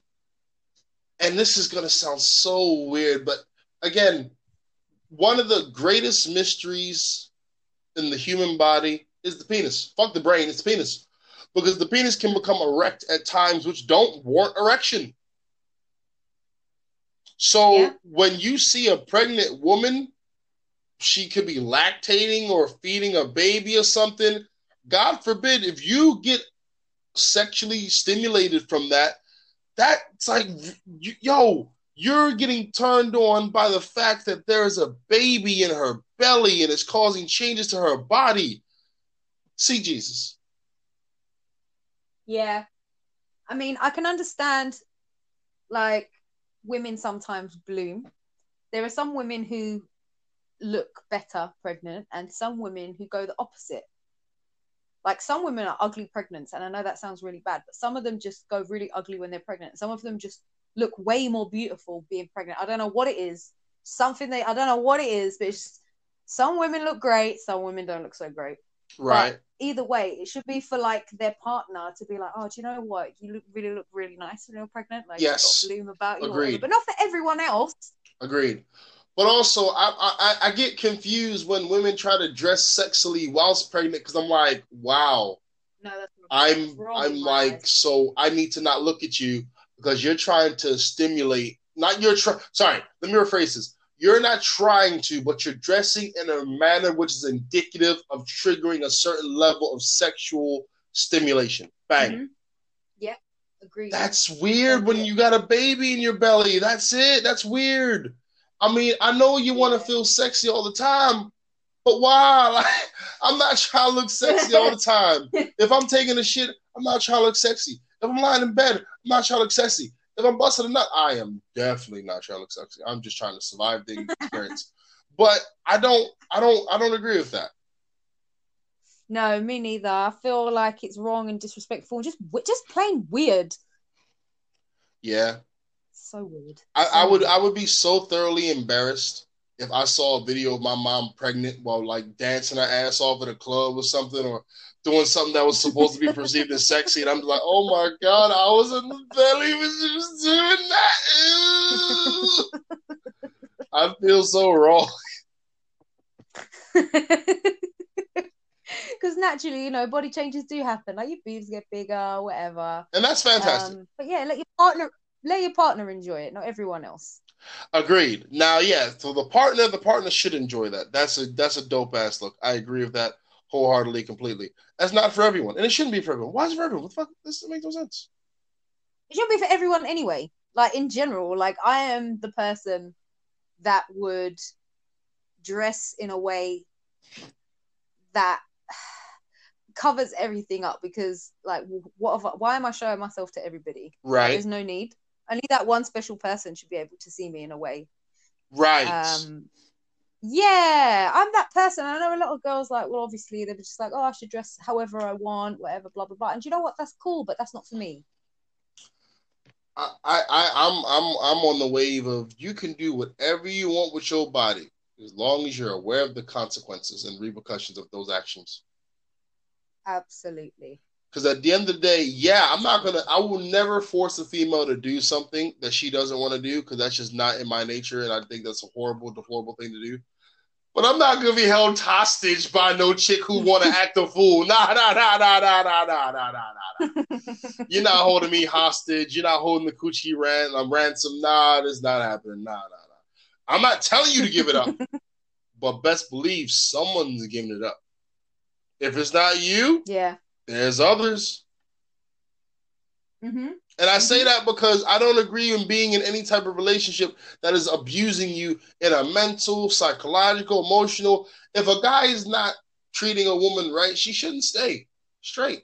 And this is going to sound so weird, but again, one of the greatest mysteries in the human body is the penis. Fuck the brain, it's the penis. Because the penis can become erect at times which don't warrant erection. So yeah. when you see a pregnant woman she could be lactating or feeding a baby or something. God forbid if you get sexually stimulated from that, that's like, yo, you're getting turned on by the fact that there's a baby in her belly and it's causing changes to her body. See Jesus. Yeah. I mean, I can understand like women sometimes bloom. There are some women who look better pregnant and some women who go the opposite. Like some women are ugly pregnant and i know that sounds really bad but some of them just go really ugly when they're pregnant. Some of them just look way more beautiful being pregnant. I don't know what it is. Something they i don't know what it is but some women look great some women don't look so great. Right. but either way it should be for like their partner to be like oh do you know what? You look really look really nice when you're pregnant. Like yes. bloom about you Agreed. but not for everyone else. Agreed but also, I, I I get confused when women try to dress sexily whilst pregnant because I'm like, wow. No, I'm I'm like, so I need to not look at you because you're trying to stimulate. Not you're trying. Sorry, let me rephrase this. You're not trying to, but you're dressing in a manner which is indicative of triggering a certain level of sexual stimulation. Bang. Mm-hmm. Yeah, agreed. That's weird when you got a baby in your belly. That's it. That's weird. I mean, I know you want to feel sexy all the time, but why? Like, I'm not trying to look sexy all the time. If I'm taking a shit, I'm not trying to look sexy. If I'm lying in bed, I'm not trying to look sexy. If I'm busting a nut, I am definitely not trying to look sexy. I'm just trying to survive the experience. but I don't, I don't, I don't agree with that. No, me neither. I feel like it's wrong and disrespectful, just just plain weird. Yeah, so weird. I, So I would weird. I would be so thoroughly embarrassed if I saw a video of my mom pregnant while like dancing her ass off at a club or something or doing something that was supposed to be perceived as sexy and I'm like, oh my god, I was in the belly when she was doing that. Ew. I feel so wrong. Because naturally, you know, body changes do happen. Like your boobs get bigger, whatever. And that's fantastic. Um, but yeah, let your partner let your partner enjoy it, not everyone else. Agreed. Now, yeah, so the partner, the partner should enjoy that. That's a that's a dope ass look. I agree with that wholeheartedly, completely. That's not for everyone, and it shouldn't be for everyone. Why is it for everyone? What the fuck? This makes no sense. It shouldn't be for everyone anyway. Like in general, like I am the person that would dress in a way that covers everything up because like what have I- why am I showing myself to everybody? Right, There's no need. Only that one special person should be able to see me in a way. right. Um yeah, I'm that person. I know a lot of girls like, well, obviously they're just like, oh, I should dress however I want, whatever, blah blah blah. And you know what? That's cool, but that's not for me. I, I, I, I'm, I'm, I'm on the wave of you can do whatever you want with your body as long as you're aware of the consequences and repercussions of those actions. Absolutely. Because at the end of the day, yeah, I'm not gonna, I will never force a female to do something that she doesn't want to do because that's just not in my nature, and I think that's a horrible, deplorable thing to do. But I'm not gonna be held hostage by no chick who want to act a fool. Nah, nah, nah, nah, nah, nah, nah, nah, nah, nah. You're not holding me hostage. You're not holding the coochie rant. I'm ransom. Nah, this not happening. Nah, nah, nah. I'm not telling you to give it up, but best believe someone's giving it up. If it's not you, yeah. There's others. hmm And I say that because I don't agree in being in any type of relationship that is abusing you in a mental, psychological, emotional. If a guy is not treating a woman right, she shouldn't stay straight.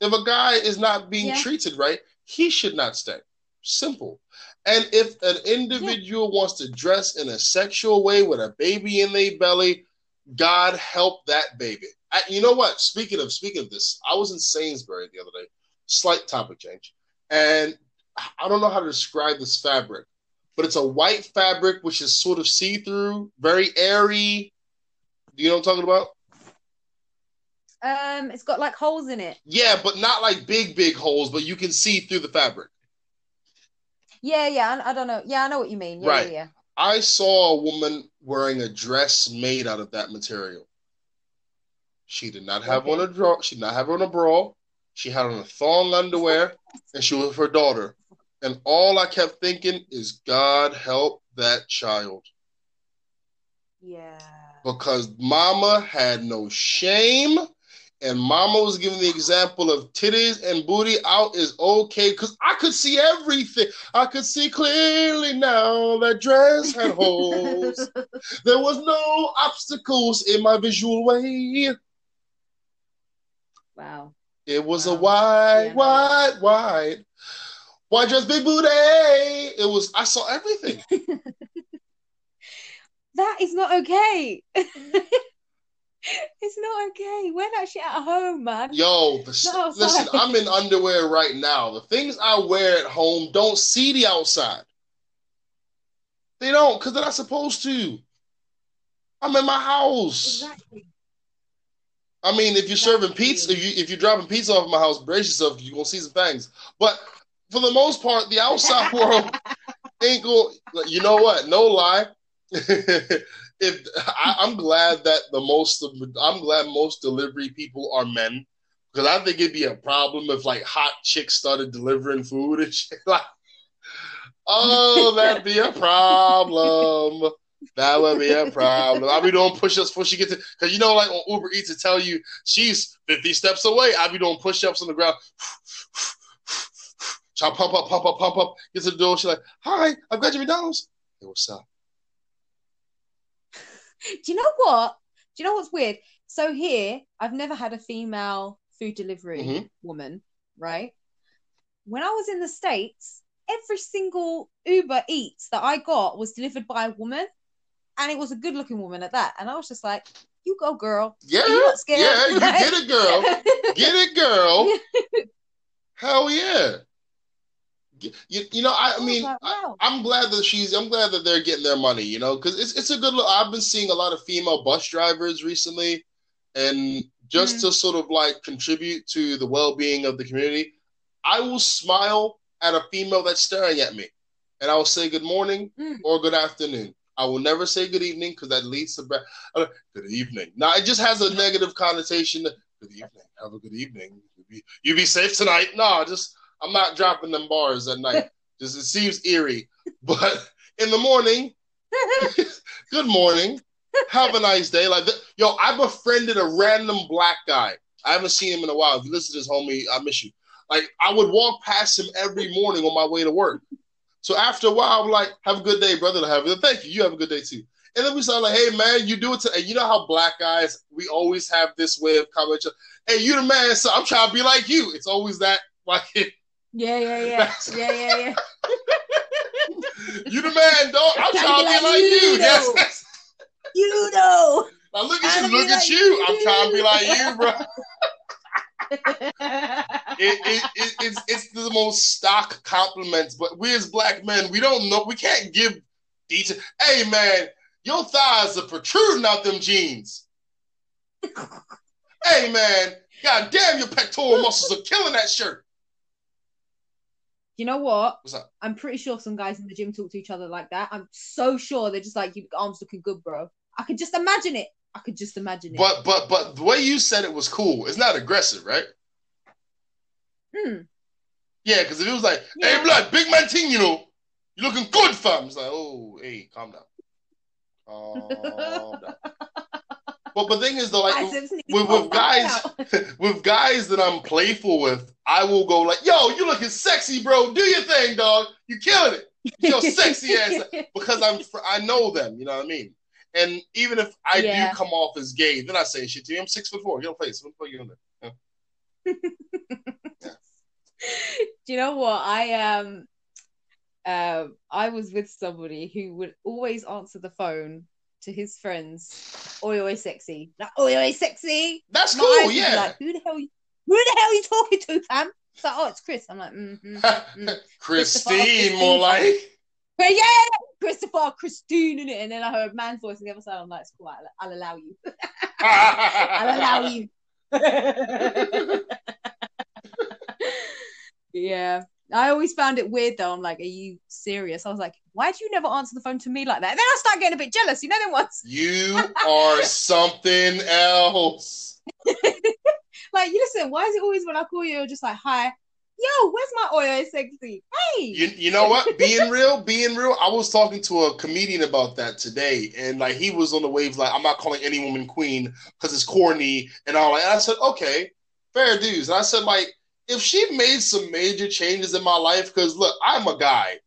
If a guy is not being Yeah. treated right, he should not stay. Simple. And if an individual wants to dress in a sexual way with a baby in their belly, God help that baby. I, you know what? Speaking of speaking of this, I was in Sainsbury the other day. Slight topic change, and I don't know how to describe this fabric, but it's a white fabric which is sort of see through, very airy. Do you know what I'm talking about? Um, it's got like holes in it. Yeah, but not like big, big holes, but you can see through the fabric. Yeah, yeah. I, I don't know. Yeah, I know what you mean. Yeah, Right. yeah, yeah. I saw a woman wearing a dress made out of that material. She did not have Okay. on a draw. She did not have on a bra. She had on a thong underwear, and she was with her daughter. And all I kept thinking is, God help that child, Yeah. because Mama had no shame, and Mama was giving the example of titties and booty out is okay, because I could see everything. I could see clearly now that dress had holes. There was no obstacles in my visual way. Wow. It was a Wow. wide, Yeah, wide, wide, wide dress, big booty. It was. I saw everything. That is not okay. it's not okay. Wear that shit at home, man. Yo, the, listen. I'm in underwear right now. The things I wear at home don't see the outside. They don't, because they're not supposed to. I'm in my house. Exactly. I mean, if you're serving pizza, if you if you're dropping pizza off my house, brace yourself. You're gonna see some things. But for the most part, the outside world ain't going. You know what? No lie. if I, I'm glad that the most, I'm glad most delivery people are men because I think it'd be a problem if like hot chicks started delivering food and shit. Like, oh, that'd be a problem. That would be a problem. I'll be doing push-ups before she gets to, because you know, like on Uber Eats, to tell you she's 50 steps away. I'll be doing push-ups on the ground. Try to pump up, pump up, pump up. Gets to the door. She's like, "Hi, I've got your McDonald's." Hey, what's up? Do you know what? Do you know what's weird? So here, I've never had a female food delivery Mhm. woman, right? When I was in the States, every single Uber Eats that I got was delivered by a woman, and it was a good looking woman at that. And I was just like, you go, girl. Yeah, not scared. yeah, you Like- get it, girl. Get it, girl. Hell yeah. You, you know, I, I mean, like, I. I'm glad that she's. I'm glad that they're getting their money. You know, because it's it's a good look. I've been seeing a lot of female bus drivers recently, and just Mm. to sort of like contribute to the well being of the community, I will smile at a female that's staring at me, and I will say good morning Mm. or good afternoon. I will never say good evening because that leads to bad. uh, Good evening. Now it just has a negative connotation. Good evening. Have a good evening. You be, you be safe tonight. No, just I'm not dropping them bars at night. Just it seems eerie. But in the morning, good morning. Have a nice day. Like, yo, I befriended a random black guy. I haven't seen him in a while. If you listen to this, homie, I miss you. Like, I would walk past him every morning on my way to work. So after a while, I'm like, "Have a good day, brother." Have it. Thank you. You have a good day too. And then we start like, "Hey, man, you do it." To-. And you know how black guys, we always have this way of coming. to- Hey, you the man, so I'm trying to be like you. It's always that like, Yeah, yeah, yeah, yeah, yeah, yeah. you the man, dog. I'm Trying trying to be like you. you, That's, though. that's You know. Now look at you, look be at like you. I'm trying to be like you, bro. It, it, it, it's it's the most stock compliments, but we as black men, we don't know. We can't give detail. Hey, man, your thighs are protruding out them jeans. hey, man, god damn, your pectoral muscles are killing that shirt. you know what? What's up? I'm pretty sure some guys in the gym talk to each other like that. I'm so sure they're just like, your arms looking good, bro. I could just imagine it. I could just imagine it. But but but the way you said it was cool. It's not aggressive, right? Hmm. Yeah, because if it was like, Yeah. hey, blood, big man thing, you know, you looking good, fam. It's like, oh, hey, calm down. Calm down. But the thing is, though, like, Biceps need to with, with guys, with guys that I'm playful with, I will go like, "Yo, you looking sexy, bro. Do your thing, dog. You killing it." Yo, sexy ass. Because I'm, fr- I know them. You know what I mean. And even if I Yeah. do come off as gay, then I say shit to you. I'm six foot four. You don't play. So what you doing there? Do you know what? I um um I was with somebody who would always answer the phone to his friends, oi oi sexy. Like, oi oi sexy. That's cool. Yeah. Like, who the hell you who the hell are you talking to, fam? It's like, oh, it's Chris. I'm like, mm-hmm. mm. Christine, more like. But yeah, Christopher, Christine in it. And then I heard a man's voice on the other side. I'm like, it's cool, I'll, I'll allow you. I'll allow you. yeah. I always found it weird though. I'm like, are you serious? I was like, why do you never answer the phone to me like that? And then I start getting a bit jealous. You know them ones? You are something else. Like, you listen, why is it always when I call you, you're just like, hi, yo, where's my oil sexy? Hey. You, you know what? Being real, being real. I was talking to a comedian about that today, and like he was on the waves, like I'm not calling any woman queen because it's corny and all. that. And I said, okay, fair dues. And I said, like, if she made some major changes in my life, because look, I'm a guy,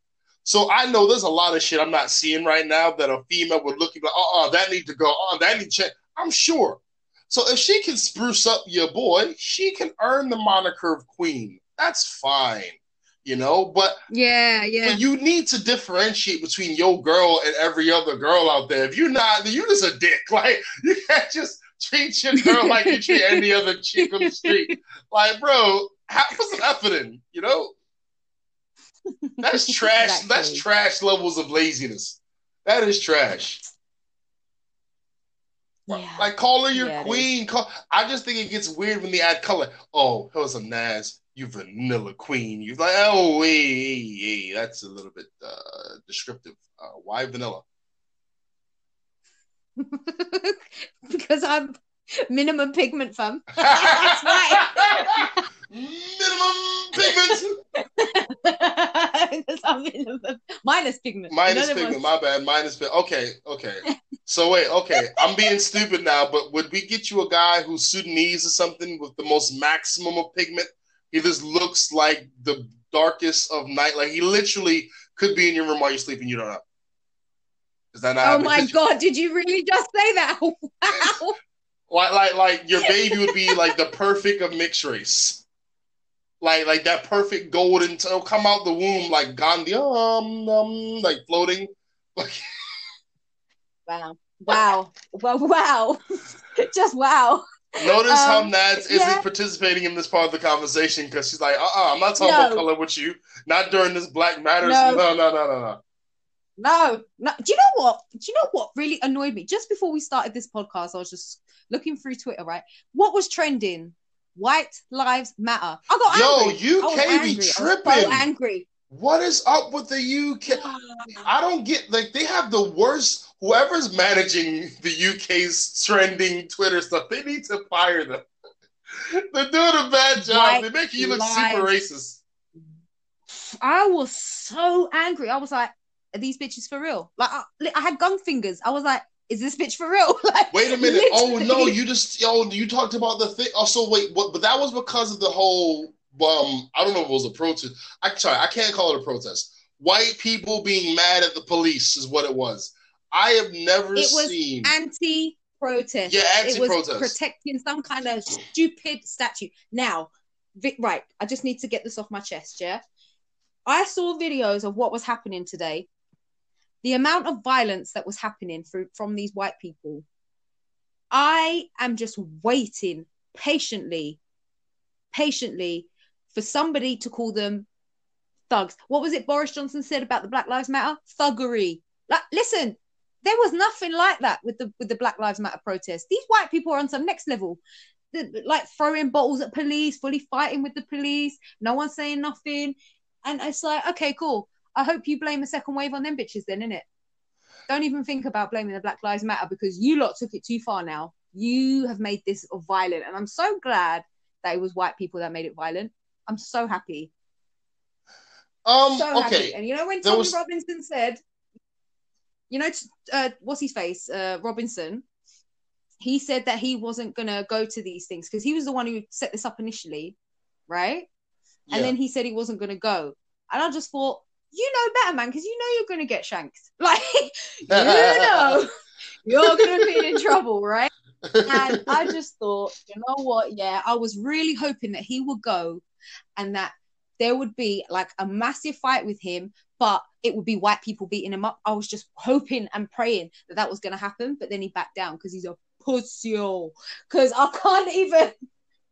so I know there's a lot of shit I'm not seeing right now that a female would look at, like, oh, that need to go, oh, that need to change. I'm sure. So if she can spruce up your boy, she can earn the moniker of queen. That's fine, you know. But yeah, yeah. but you need to differentiate between your girl and every other girl out there. If you're not, then you're just a dick. Like you can't just treat your girl like you treat any other chick on the street. Like, bro, put some effort. You know, that's trash. That's trash levels of laziness. That is trash. Yeah. Like call her your Yeah, queen. Call, I just think it gets weird when they add color. Oh, here's some Nas. You vanilla queen. You like, oh, hey, hey, hey, that's a little bit uh, descriptive. Uh, why vanilla? because I'm minimum pigment fam. That's why. Minimum pigment. I'm minimum minus pigment. Minus pigment. My bad. Minus pigment. Okay, okay. So wait, okay. I'm being stupid now, but would we get you a guy who's Sudanese or something with the most maximum of pigment? He just looks like the darkest of night. Like he literally could be in your room while you're sleeping. You don't know. Is that not? Oh my god, did you really just say that? Wow. Like, like, like your baby would be like the perfect of mixed race. Like, like that perfect golden. It'll come out the womb like Gandhi, um, um, like floating. Like, Wow. wow. Well, wow. Just wow. Notice how Um, Nadz yeah. isn't participating in this part of the conversation because she's like, uh uh-uh, I'm not talking No. about color with you. Not during this Black Matters. No. No, no, no, no, no. No, no. Do you know what? Do you know what really annoyed me? Just before we started this podcast, I was just looking through Twitter, right? What was trending? White lives matter. I got Yo, angry. I was UK be angry. I was tripping. so angry. What is up with the UK? I don't get like they have the worst. Whoever's managing the UK's trending Twitter stuff, they need to fire them. They're doing a bad job. White They're making you look super racist. I was so angry. I was like, "Are these bitches for real?" Like, I, I had gun fingers. I was like, "Is this bitch for real?" like, Wait a minute. Oh no, you just yo, you talked about the thing. Also, oh, wait, what? But that was because of the whole. Um, I don't know if it was a protest. I sorry, I can't call it a protest. White people being mad at the police is what it was. I have never It was seen. anti-protest. Yeah, it was anti-protest. protecting some kind of stupid statue. Now, vi- right, I just need to get this off my chest. Yeah, I saw videos of what was happening today. The amount of violence that was happening through, from these white people. I am just waiting patiently, patiently for somebody to call them thugs. What was it Boris Johnson said about the Black Lives Matter? Thuggery. Like, listen, there was nothing like that with the with the Black Lives Matter protest. These white people are on some next level. The- like throwing bottles at police, fully fighting with the police, no one saying nothing. And it's like, okay, cool. I hope you blame a second wave on them bitches then, innit? Don't even think about blaming the Black Lives Matter because you lot took it too far now. You have made this violent. And I'm so glad that it was white people that made it violent. I'm so happy. Um, So happy. okay. And you know when Tommy was- Robinson said, you know, uh, what's his face? Uh, Robinson. He said that he wasn't gonna go to these things because he was the one who set this up initially, right? Yeah. And then he said he wasn't gonna go. And I just thought, you know better, man, because you know you're gonna get shanked. Like, you know, you're gonna be in trouble, right? and I just thought, you know what? Yeah, I was really hoping that he would go and that there would be like a massive fight with him, but it would be white people beating him up. I was just hoping and praying that that was going to happen, but then he backed down because he's a pussy. Because I can't even.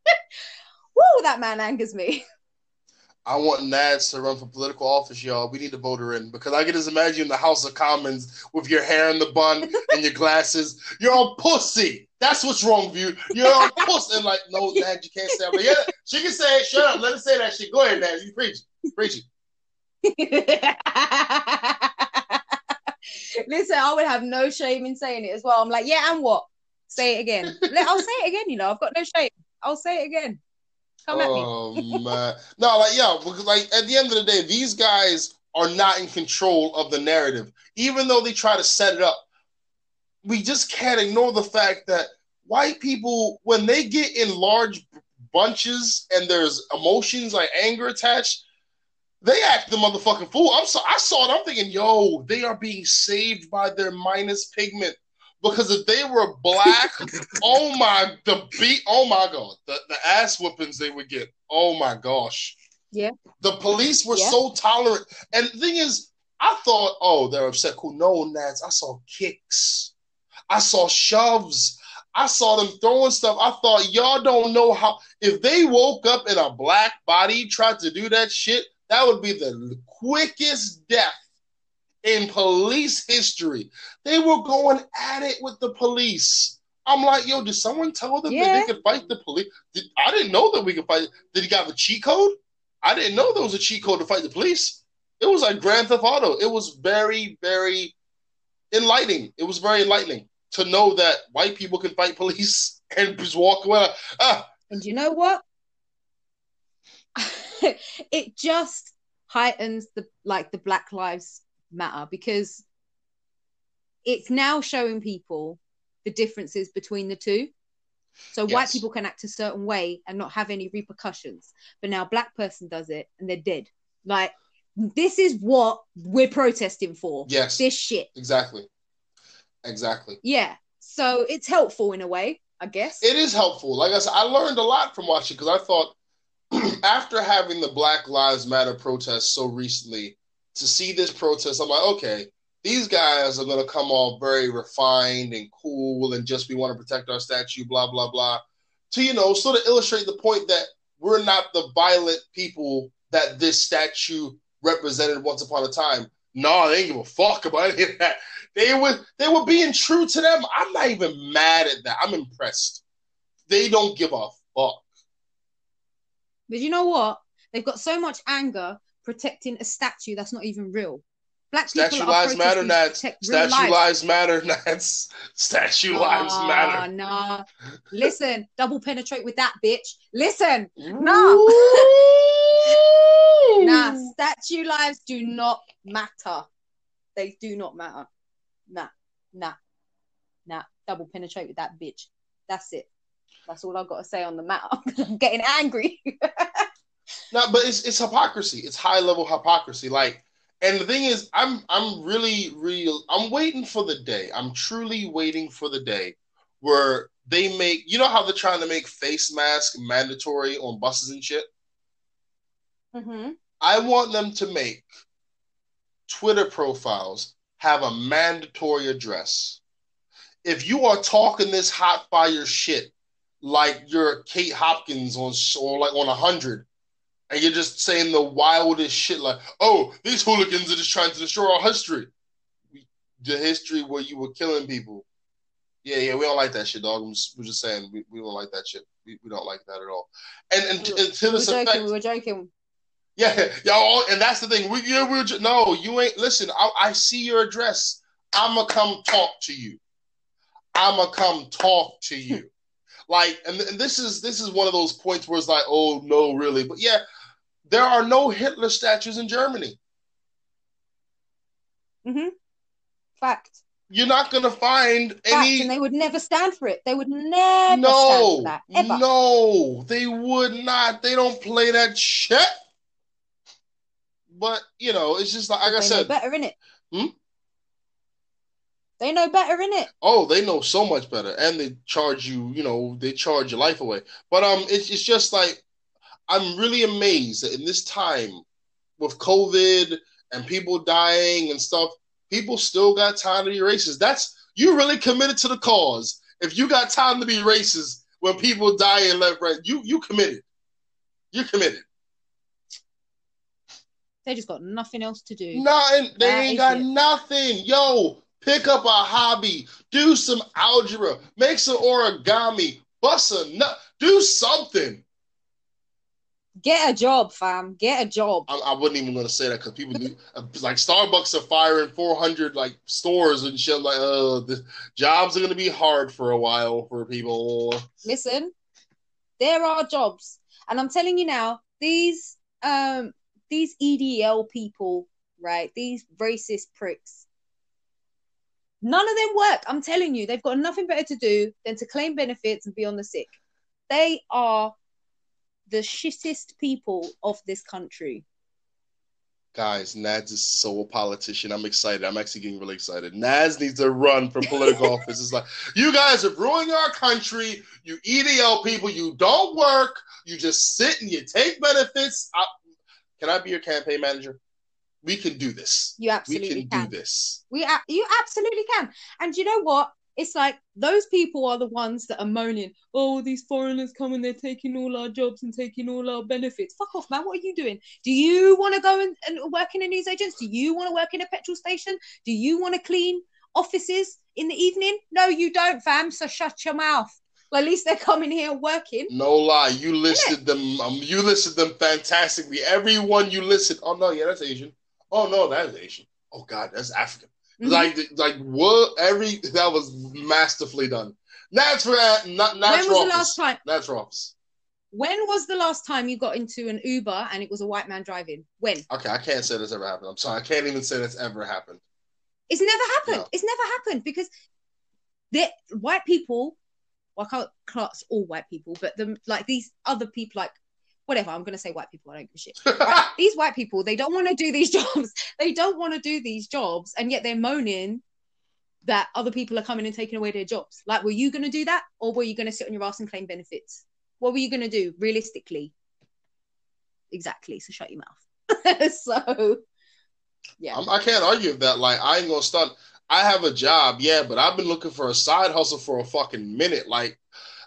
Woo, that man angers me. I want Nadz to run for political office, y'all. We need to vote her in because I can just imagine you in the House of Commons with your hair in the bun and your glasses. You're a pussy. That's what's wrong with you. You're a pussy. And like, no, Nad, you can't say it. But yeah, she can say it. Shut up. Let her say that shit. Go ahead, Nad. You preach. Preach it. Listen, I would have no shame in saying it as well. I'm like, yeah, and what? Say it again. I'll say it again. You know, I've got no shame. I'll say it again. Come at me. Oh man, no, like yeah, because like at the end of the day, these guys are not in control of the narrative, even though they try to set it up. We just can't ignore the fact that white people, when they get in large bunches and there's emotions like anger attached, they act the motherfucking fool. I'm so I saw it. I'm thinking, yo, they are being saved by their minus pigment. Because if they were black, oh my, the beat, oh my god, the, the ass whoopings they would get. Oh my gosh. Yeah. The police were Yeah. so tolerant. And the thing is, I thought, oh, they're upset. Cool. No, Nadz. I saw kicks. I saw shoves. I saw them throwing stuff. I thought, y'all don't know how. If they woke up in a black body, tried to do that shit, that would be the quickest death in police history. They were going at it with the police. I'm like, yo, did someone tell them that they could fight the police? Did, I didn't know that we could fight. Did he have a cheat code? I didn't know there was a cheat code to fight the police. It was like Grand Theft Auto. It was very, very enlightening. It was very enlightening to know that white people can fight police and just walk away. Ah, And you know what? it just heightens the like the Black Lives Matter because it's now showing people the differences between the two. So white people can act a certain way and not have any repercussions, but now black person does it and they're dead. Like this is what we're protesting for. yes, This shit. exactly, exactly. Yeah. So it's helpful in a way, I guess. It is helpful. Like I said, I learned a lot from watching because I thought after having the Black Lives Matter protest so recently, to see this protest, I'm like, okay, these guys are going to come off very refined and cool and just we want to protect our statue, blah blah blah, to you know sort of illustrate the point that we're not the violent people that this statue represented once upon a time. No, they didn't give a fuck about any of that. They were they were being true to them. I'm not even mad at that. I'm impressed. They don't give a fuck. But you know what? They've got so much anger protecting a statue that's not even real. Black statue lives matter, Nadz. Statue lives matter, Nadz. Statue lives matter. Nah, listen, double penetrate with that bitch. Listen, nah, nah. Statue lives do not matter. They do not matter. Nah, nah, nah. Double penetrate with that bitch. That's it. That's all I've got to say on the matter. I'm getting angry. no, but it's it's hypocrisy. It's high level hypocrisy. Like, and the thing is, I'm I'm really real. I'm waiting for the day. I'm truly waiting for the day where they make. You know how they're trying to make face mask mandatory on buses and shit. Mm-hmm. I want them to make Twitter profiles have a mandatory address. If you are talking this hot fire shit like you're Kate Hopkins on or like on a hundred, and you're just saying the wildest shit like, "Oh, these hooligans are just trying to destroy our history." The history where you were killing people. Yeah, yeah, we don't like that shit, dog. Just, we're just saying we, we don't like that shit. We, we don't like that at all. And and, and to this we're effect, joking, we were joking. Yeah, y'all, and that's the thing. We, yeah, we're no, you ain't. Listen, I, I see your address. I'ma come talk to you. I'ma come talk to you. Like, and, and this is this is one of those points where it's like, oh no, really, but yeah, there are no Hitler statues in Germany. Mm-hmm. Fact. You're not gonna find Fact, any, and they would never stand for it. They would never no, that, No, they would not. They don't play that shit. But you know, it's just like, like I said, better in it. Hmm? They know better, in it. Oh, they know so much better, and they charge you. You know, they charge your life away. But um, it's it's just like I'm really amazed that in this time with COVID and people dying and stuff, people still got time to be racist. That's you really committed to the cause. If you got time to be racist when people die and left, right, you you committed. You committed. They just got nothing else to do. Nothing. They that ain't got it. nothing. Yo, Pick up a hobby, do some algebra, make some origami, bust a nut, do something. Get a job, fam. Get a job. I, I wasn't even going to say that because people do, uh, like Starbucks are firing 400 like stores and shit. Like, uh, the jobs are going to be hard for a while for people. Listen, there are jobs, and I'm telling you now, these um these EDL people, right? These racist pricks None of them work. I'm telling you, they've got nothing better to do than to claim benefits and be on the sick. They are the shittest people of this country. Guys, Nadz is so a politician. I'm excited. I'm actually getting really excited. Nadz needs to run for political office. It's like, you guys are ruining our country. You EDL people, you don't work. You just sit and you take benefits. I, can I be your campaign manager? we can do this. You absolutely we can, can. do this. We you absolutely can. And you know what? It's like those people are the ones that are moaning, oh, these foreigners coming, they're taking all our jobs and taking all our benefits. Fuck off, man. What are you doing? Do you want to go and, and work in a newsagent? Do you want to work in a petrol station? Do you want to clean offices in the evening? No, you don't, fam. So shut your mouth. Well, at least they're coming here working. No lie, you listed them. Um, you listed them fantastically. Everyone you listed. Oh no, yeah, that's Asian. Oh no, that's Asian. Oh God, that's African. Mm-hmm. Like like what every that was masterfully done. Uh, not natural. When was the last time? Natural office. When was the last time you got into an Uber and it was a white man driving? When? Okay, I can't say this ever happened. I'm sorry, I can't even say that's ever happened. It's never happened. No. It's never happened because the white people. Well, I can't class all white people, but the like these other people, like whatever. I'm going to say white people. I don't give a shit. Right? these white people, they don't want to do these jobs. They don't want to do these jobs, and yet they're moaning that other people are coming and taking away their jobs. Like, were you going to do that, or were you going to sit on your ass and claim benefits? What were you going to do realistically? Exactly. So shut your mouth. so Yeah. I'm, I can not argue with that. Like, I ain't gonna start. I have a job, yeah, but I've been looking for a side hustle for a fucking minute. Like,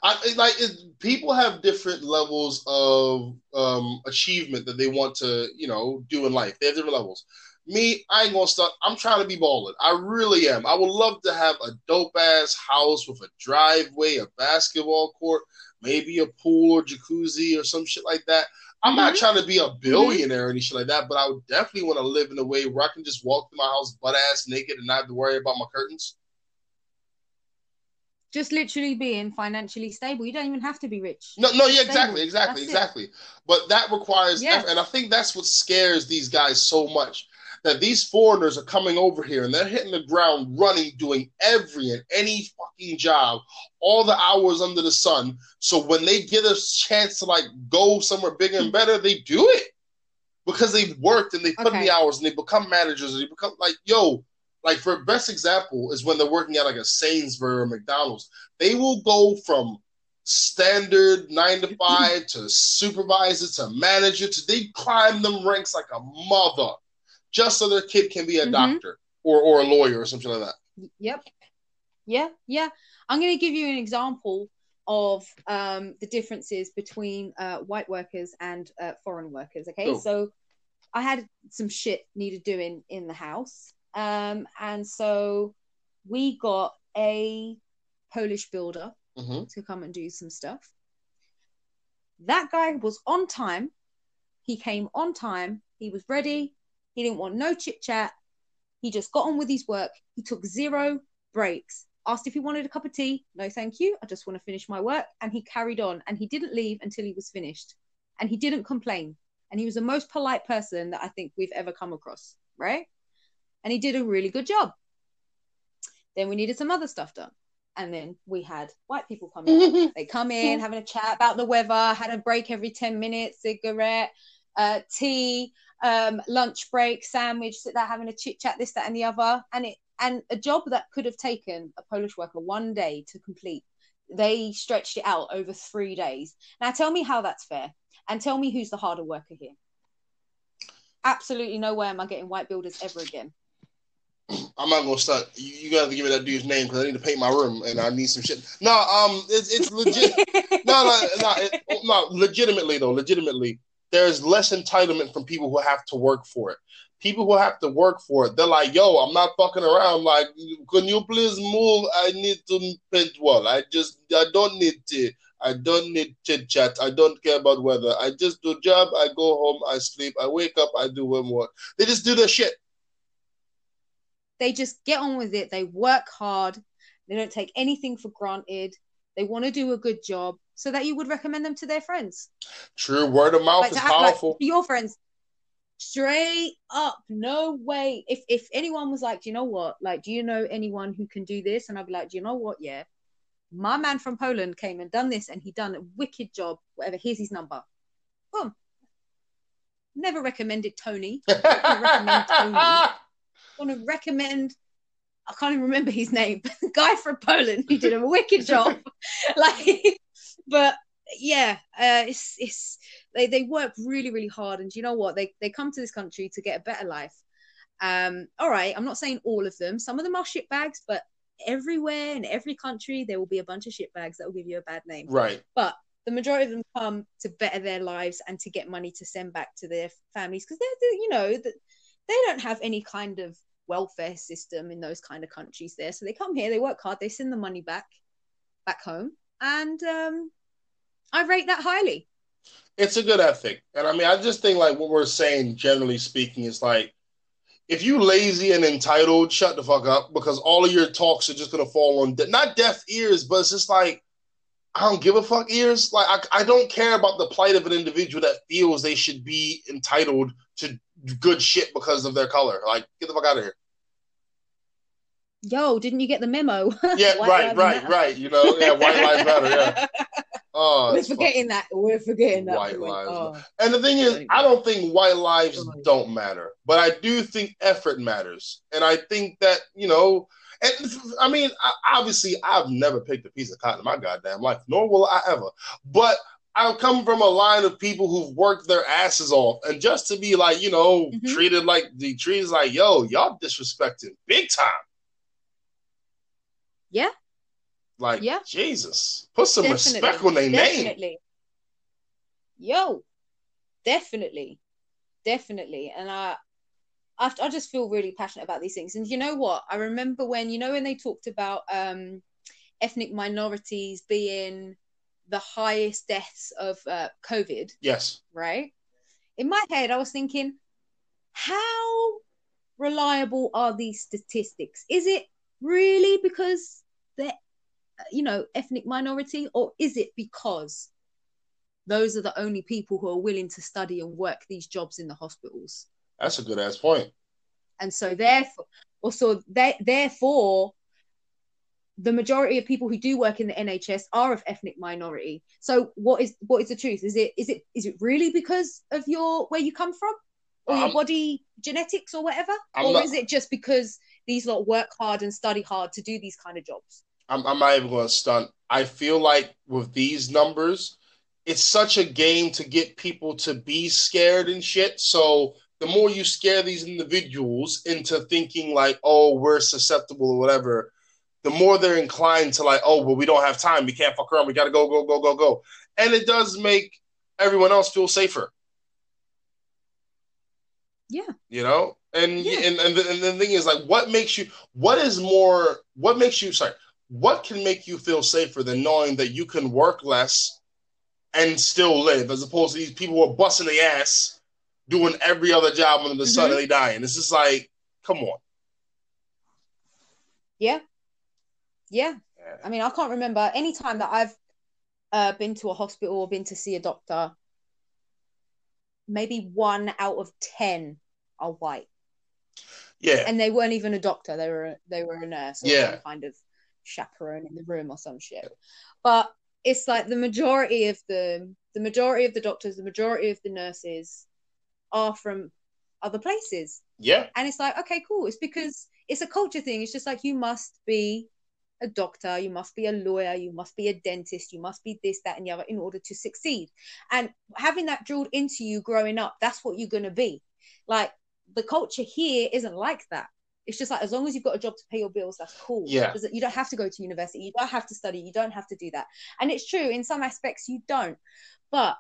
I like it, people have different levels of um, achievement that they want to, you know, do in life. They have different levels. Me, I ain't gonna stop. I'm trying to be balling. I really am. I would love to have a dope ass house with a driveway, a basketball court, maybe a pool or jacuzzi or some shit like that. I'm mm-hmm. not trying to be a billionaire mm-hmm. or anything like that, but I would definitely want to live in a way where I can just walk through my house butt ass naked and not have to worry about my curtains. Just literally being financially stable. You don't even have to be rich. No, no, yeah, exactly, exactly, that's exactly. It. But that requires, yeah. effort, and I think that's what scares these guys so much that these foreigners are coming over here and they're hitting the ground running, doing every and any fucking job, all the hours under the sun. So when they get a chance to like go somewhere bigger and better, they do it because they've worked and they put okay. in the hours and they become managers and they become like, yo, like for best example is when they're working at like a Sainsbury or McDonald's. They will go from standard nine to five to supervisor to manager to they climb them ranks like a mother just so their kid can be a mm-hmm. doctor or, or a lawyer or something like that. Yep. Yeah, yeah. I'm going to give you an example of um, the differences between uh, white workers and uh, foreign workers. Okay, so I had some shit needed doing in the house, um, and so we got a Polish builder mm-hmm. to come and do some stuff. That guy was on time. He came on time. He was ready. He didn't want no chit chat. He just got on with his work. He took zero breaks. Asked if he wanted a cup of tea. No, thank you. I just want to finish my work. And he carried on and he didn't leave until he was finished. And he didn't complain. And he was the most polite person that I think we've ever come across, right? And he did a really good job. Then we needed some other stuff done. And then we had white people come in. they come in, having a chat about the weather, had a break every 10 minutes, cigarette, uh, tea, um, lunch break, sandwich, sit there having a chit chat, this, that, and the other. And it and a job that could have taken a Polish worker one day to complete, they stretched it out over three days. Now tell me how that's fair. And tell me who's the harder worker here. Absolutely no way am I getting white builders ever again. I'm not gonna start. You, you gotta give me that dude's name because I need to paint my room and I need some shit. No, um, it's, it's legit. no, no, no, it, no. Legitimately though, legitimately, there's less entitlement from people who have to work for it. People who have to work for it, they're like, yo, I'm not fucking around. Like, can you please move? I need to paint wall. I just, I don't need to. I don't need chit chat. I don't care about weather. I just do job. I go home. I sleep. I wake up. I do one more. They just do their shit. They just get on with it. They work hard. They don't take anything for granted. They want to do a good job so that you would recommend them to their friends. True, word of mouth like is powerful. Like your friends, straight up, no way. If if anyone was like, do you know what? Like, do you know anyone who can do this? And I'd be like, do you know what? Yeah, my man from Poland came and done this, and he done a wicked job. Whatever. Here's his number. Boom. Never recommended Tony. recommend Tony. Want to recommend I can't even remember his name. guy from Poland who did a wicked job. like but yeah, uh, it's it's they, they work really really hard, and you know what? They they come to this country to get a better life. Um, all right, I'm not saying all of them. Some of them are shit bags, but everywhere in every country there will be a bunch of shit bags that will give you a bad name. Right. But the majority of them come to better their lives and to get money to send back to their families because they're, they're, you know they don't have any kind of welfare system in those kind of countries there. So they come here they work hard they send the money back back home. And um, I rate that highly. It's a good ethic, and I mean, I just think like what we're saying, generally speaking, is like if you lazy and entitled, shut the fuck up because all of your talks are just gonna fall on de- not deaf ears, but it's just like I don't give a fuck ears. Like I, I don't care about the plight of an individual that feels they should be entitled to good shit because of their color. Like get the fuck out of here yo, didn't you get the memo? Yeah, right, right, matter. right. You know, yeah, white lives matter. Yeah. Oh, we're forgetting that. We're forgetting that. White lives. Oh. And the thing is, I don't think white lives don't matter, but I do think effort matters, and I think that you know. And I mean, obviously, I've never picked a piece of cotton in my goddamn life, nor will I ever. But I come from a line of people who've worked their asses off, and just to be like, you know, Mhm. treated like the trees like, yo, y'all disrespecting big time. Yeah. Like, Yeah. Jesus, put some Definitely. respect on their name. definitely. Yo, definitely, definitely, and I, I, I just feel really passionate about these things. And you know what? I remember when you know when they talked about um, ethnic minorities being the highest deaths of uh, COVID, Yes. right? In my head, I was thinking, how reliable are these statistics? Is it really because they're, you know, ethnic minority, or is it because those are the only people who are willing to study and work these jobs in the hospitals? That's a good ass point. And so, therefore, also, they, therefore, the majority of people who do work in the NHS are of ethnic minority. So, what is what is the truth? Is it is it is it really because of your where you come from, or your Um, body genetics, or whatever, I'm or not- is it just because these lot work hard and study hard to do these kind of jobs? I'm, I'm not even going to stunt. I feel like with these numbers, it's such a game to get people to be scared and shit. So the more you scare these individuals into thinking like, oh, we're susceptible or whatever, the more they're inclined to like, oh, well, we don't have time. We can't fuck around. We got to go, go, go, go, go. And it does make everyone else feel safer. Yeah. You know? And Yeah. and and the, and the thing is like what makes you what is more what makes you sorry what can make you feel safer than knowing that you can work less and still live as opposed to these people who are busting their ass doing every other job under the sun Mhm. and they dying. It's just like, come on. Yeah, yeah. Yeah. I mean, I can't remember any time that I've uh, been to a hospital or been to see a doctor. Maybe one out of ten are white, Yeah. and they weren't even a doctor. They were they were a nurse or Yeah. some kind of chaperone in the room or some shit. But it's like the majority of the the majority of the doctors, the majority of the nurses are from other places. Yeah. And it's like, okay, cool. It's because it's a culture thing. It's just like you must be a doctor, you must be a lawyer, you must be a dentist, you must be this, that, and the other in order to succeed. And having that drilled into you growing up, that's what you're going to be. Like the culture here isn't like that. It's just like as long as you've got a job to pay your bills, that's cool. Yeah. You don't have to go to university, you don't have to study, you don't have to do that. And it's true, in some aspects, you don't. But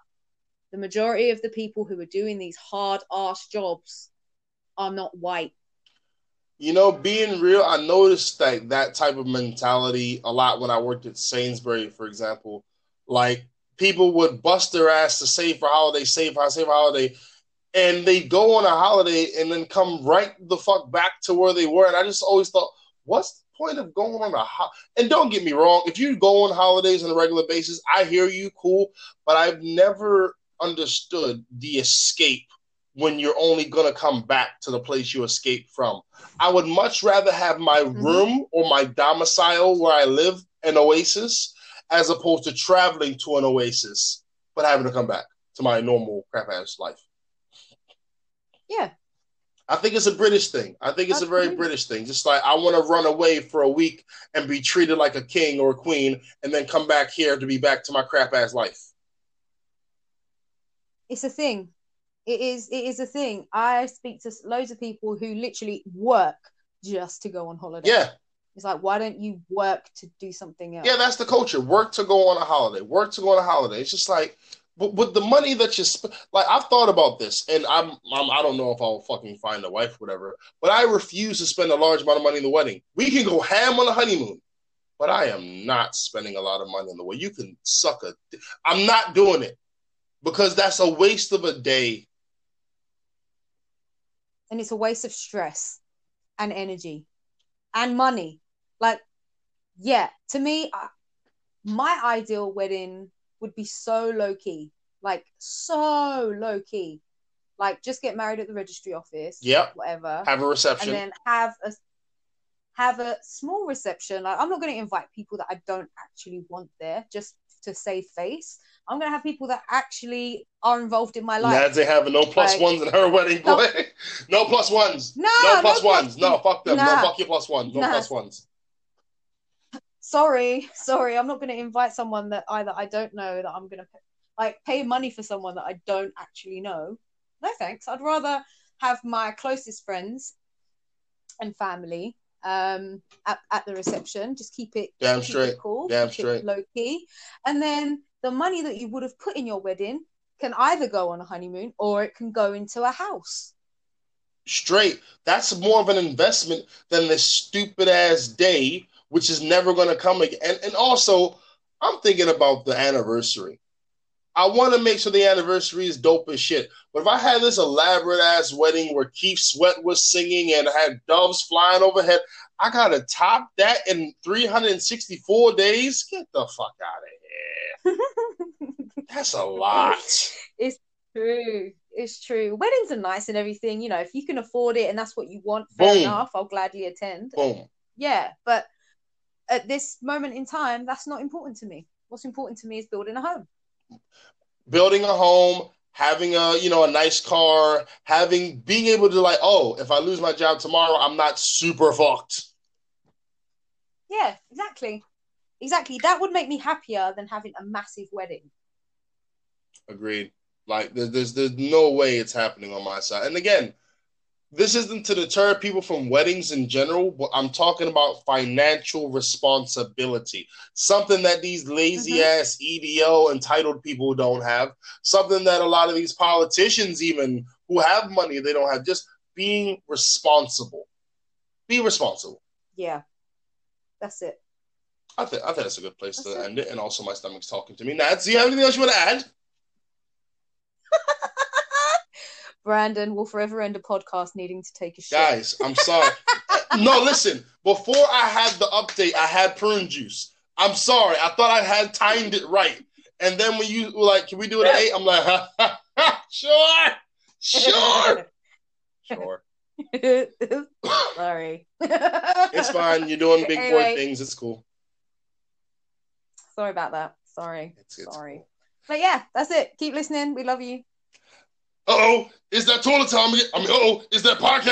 the majority of the people who are doing these hard ass jobs are not white. You know, being real, I noticed that that type of mentality a lot when I worked at Sainsbury, for example. Like people would bust their ass to save for holiday, save for save for holiday, and they go on a holiday and then come right the fuck back to where they were. And I just always thought, what's the point of going on a ho-? and don't get me wrong, if you go on holidays on a regular basis, I hear you, cool, but I've never understood the escape when you're only gonna come back to the place you escaped from. I would much rather have my Mhm. room or my domicile where I live an oasis as opposed to traveling to an oasis but having to come back to my normal crap ass life. Yeah. I think it's a British thing. I think it's a very. British thing. Just like I want to run away for a week and be treated like a king or a queen and then come back here to be back to my crap ass life. It's a thing. It is it is a thing. I speak to loads of people who literally work just to go on holiday. Yeah. It's like, why don't you work to do something else? Yeah, that's the culture. Work to go on a holiday. Work to go on a holiday. It's just like, but with the money that you sp- like, I've thought about this, and I'm, I'm, I don't know if I'll fucking find a wife, or whatever. But I refuse to spend a large amount of money in the wedding. We can go ham on the honeymoon, but I am not spending a lot of money on the wedding. You can suck a. I'm not doing it because that's a waste of a day. and it's a waste of stress and energy and money. Like, yeah, to me, I- my ideal wedding would be so low key, like so low key, like just get married at the registry office, Yeah. whatever, Have a reception. and then have a have a small reception. Like, I'm not going to invite people that I don't actually want there just to save face. I'm going to have people that actually are involved in my life. Nadz ain't having no plus Like- ones in her wedding, No. boy. no plus ones. No, No no plus plus- ones. No, fuck them. No, fuck your plus ones. No Nah. plus ones. sorry, sorry, I'm not going to invite someone that either I don't know that I'm going to like pay money for someone that I don't actually know. No thanks. I'd rather have my closest friends and family um at, at the reception. Just keep it Damn keep straight. it cool, Damn straight. low key, and then the money that you would have put in your wedding can either go on a honeymoon or it can go into a house. straight. That's more of an investment than this stupid ass day, which is never going to come again. And, and also, I'm thinking about the anniversary. I want to make sure the anniversary is dope as shit. But if I had this elaborate ass wedding where Keith Sweat was singing and I had doves flying overhead, I gotta top that in 364 days. Get the fuck out of here. That's a lot. It's true. It's true. Weddings are nice and everything. You know, if you can afford it and that's what you want, fair Boom. enough. I'll gladly attend. Boom. Yeah, but at this moment in time, that's not important to me. What's important to me is building a home. Building a home, having a you know a nice car, having being able to like, oh, if I lose my job tomorrow, I'm not super fucked. Yeah, exactly. Exactly. That would make me happier than having a massive wedding. Agreed. Like there's, there's there's no way it's happening on my side. And again, this isn't to deter people from weddings in general, but I'm talking about financial responsibility. Something that these lazy mm-hmm. ass EDO entitled people don't have. Something that a lot of these politicians, even who have money, they don't have. Just being responsible. Be responsible. Yeah. That's it. I think I think that's a good place to it. end it. And also, my stomach's talking to me. Nadz, do you have anything else you want to add? Brandon will forever end a podcast needing to take a shit. Guys, I'm sorry. no, listen. Before I had the update, I had prune juice. I'm sorry. I thought I had timed it right. And then when you were like, can we do it at eight? I'm like, ha, ha, ha, sure, sure, sure. Sorry. It's fine. You're doing big boy things. It's cool. Sorry about that. Sorry. It's, it's Sorry. cool. But yeah, that's it. Keep listening. We love you. Oh, is that toilet time? I mean, oh, is that podcast?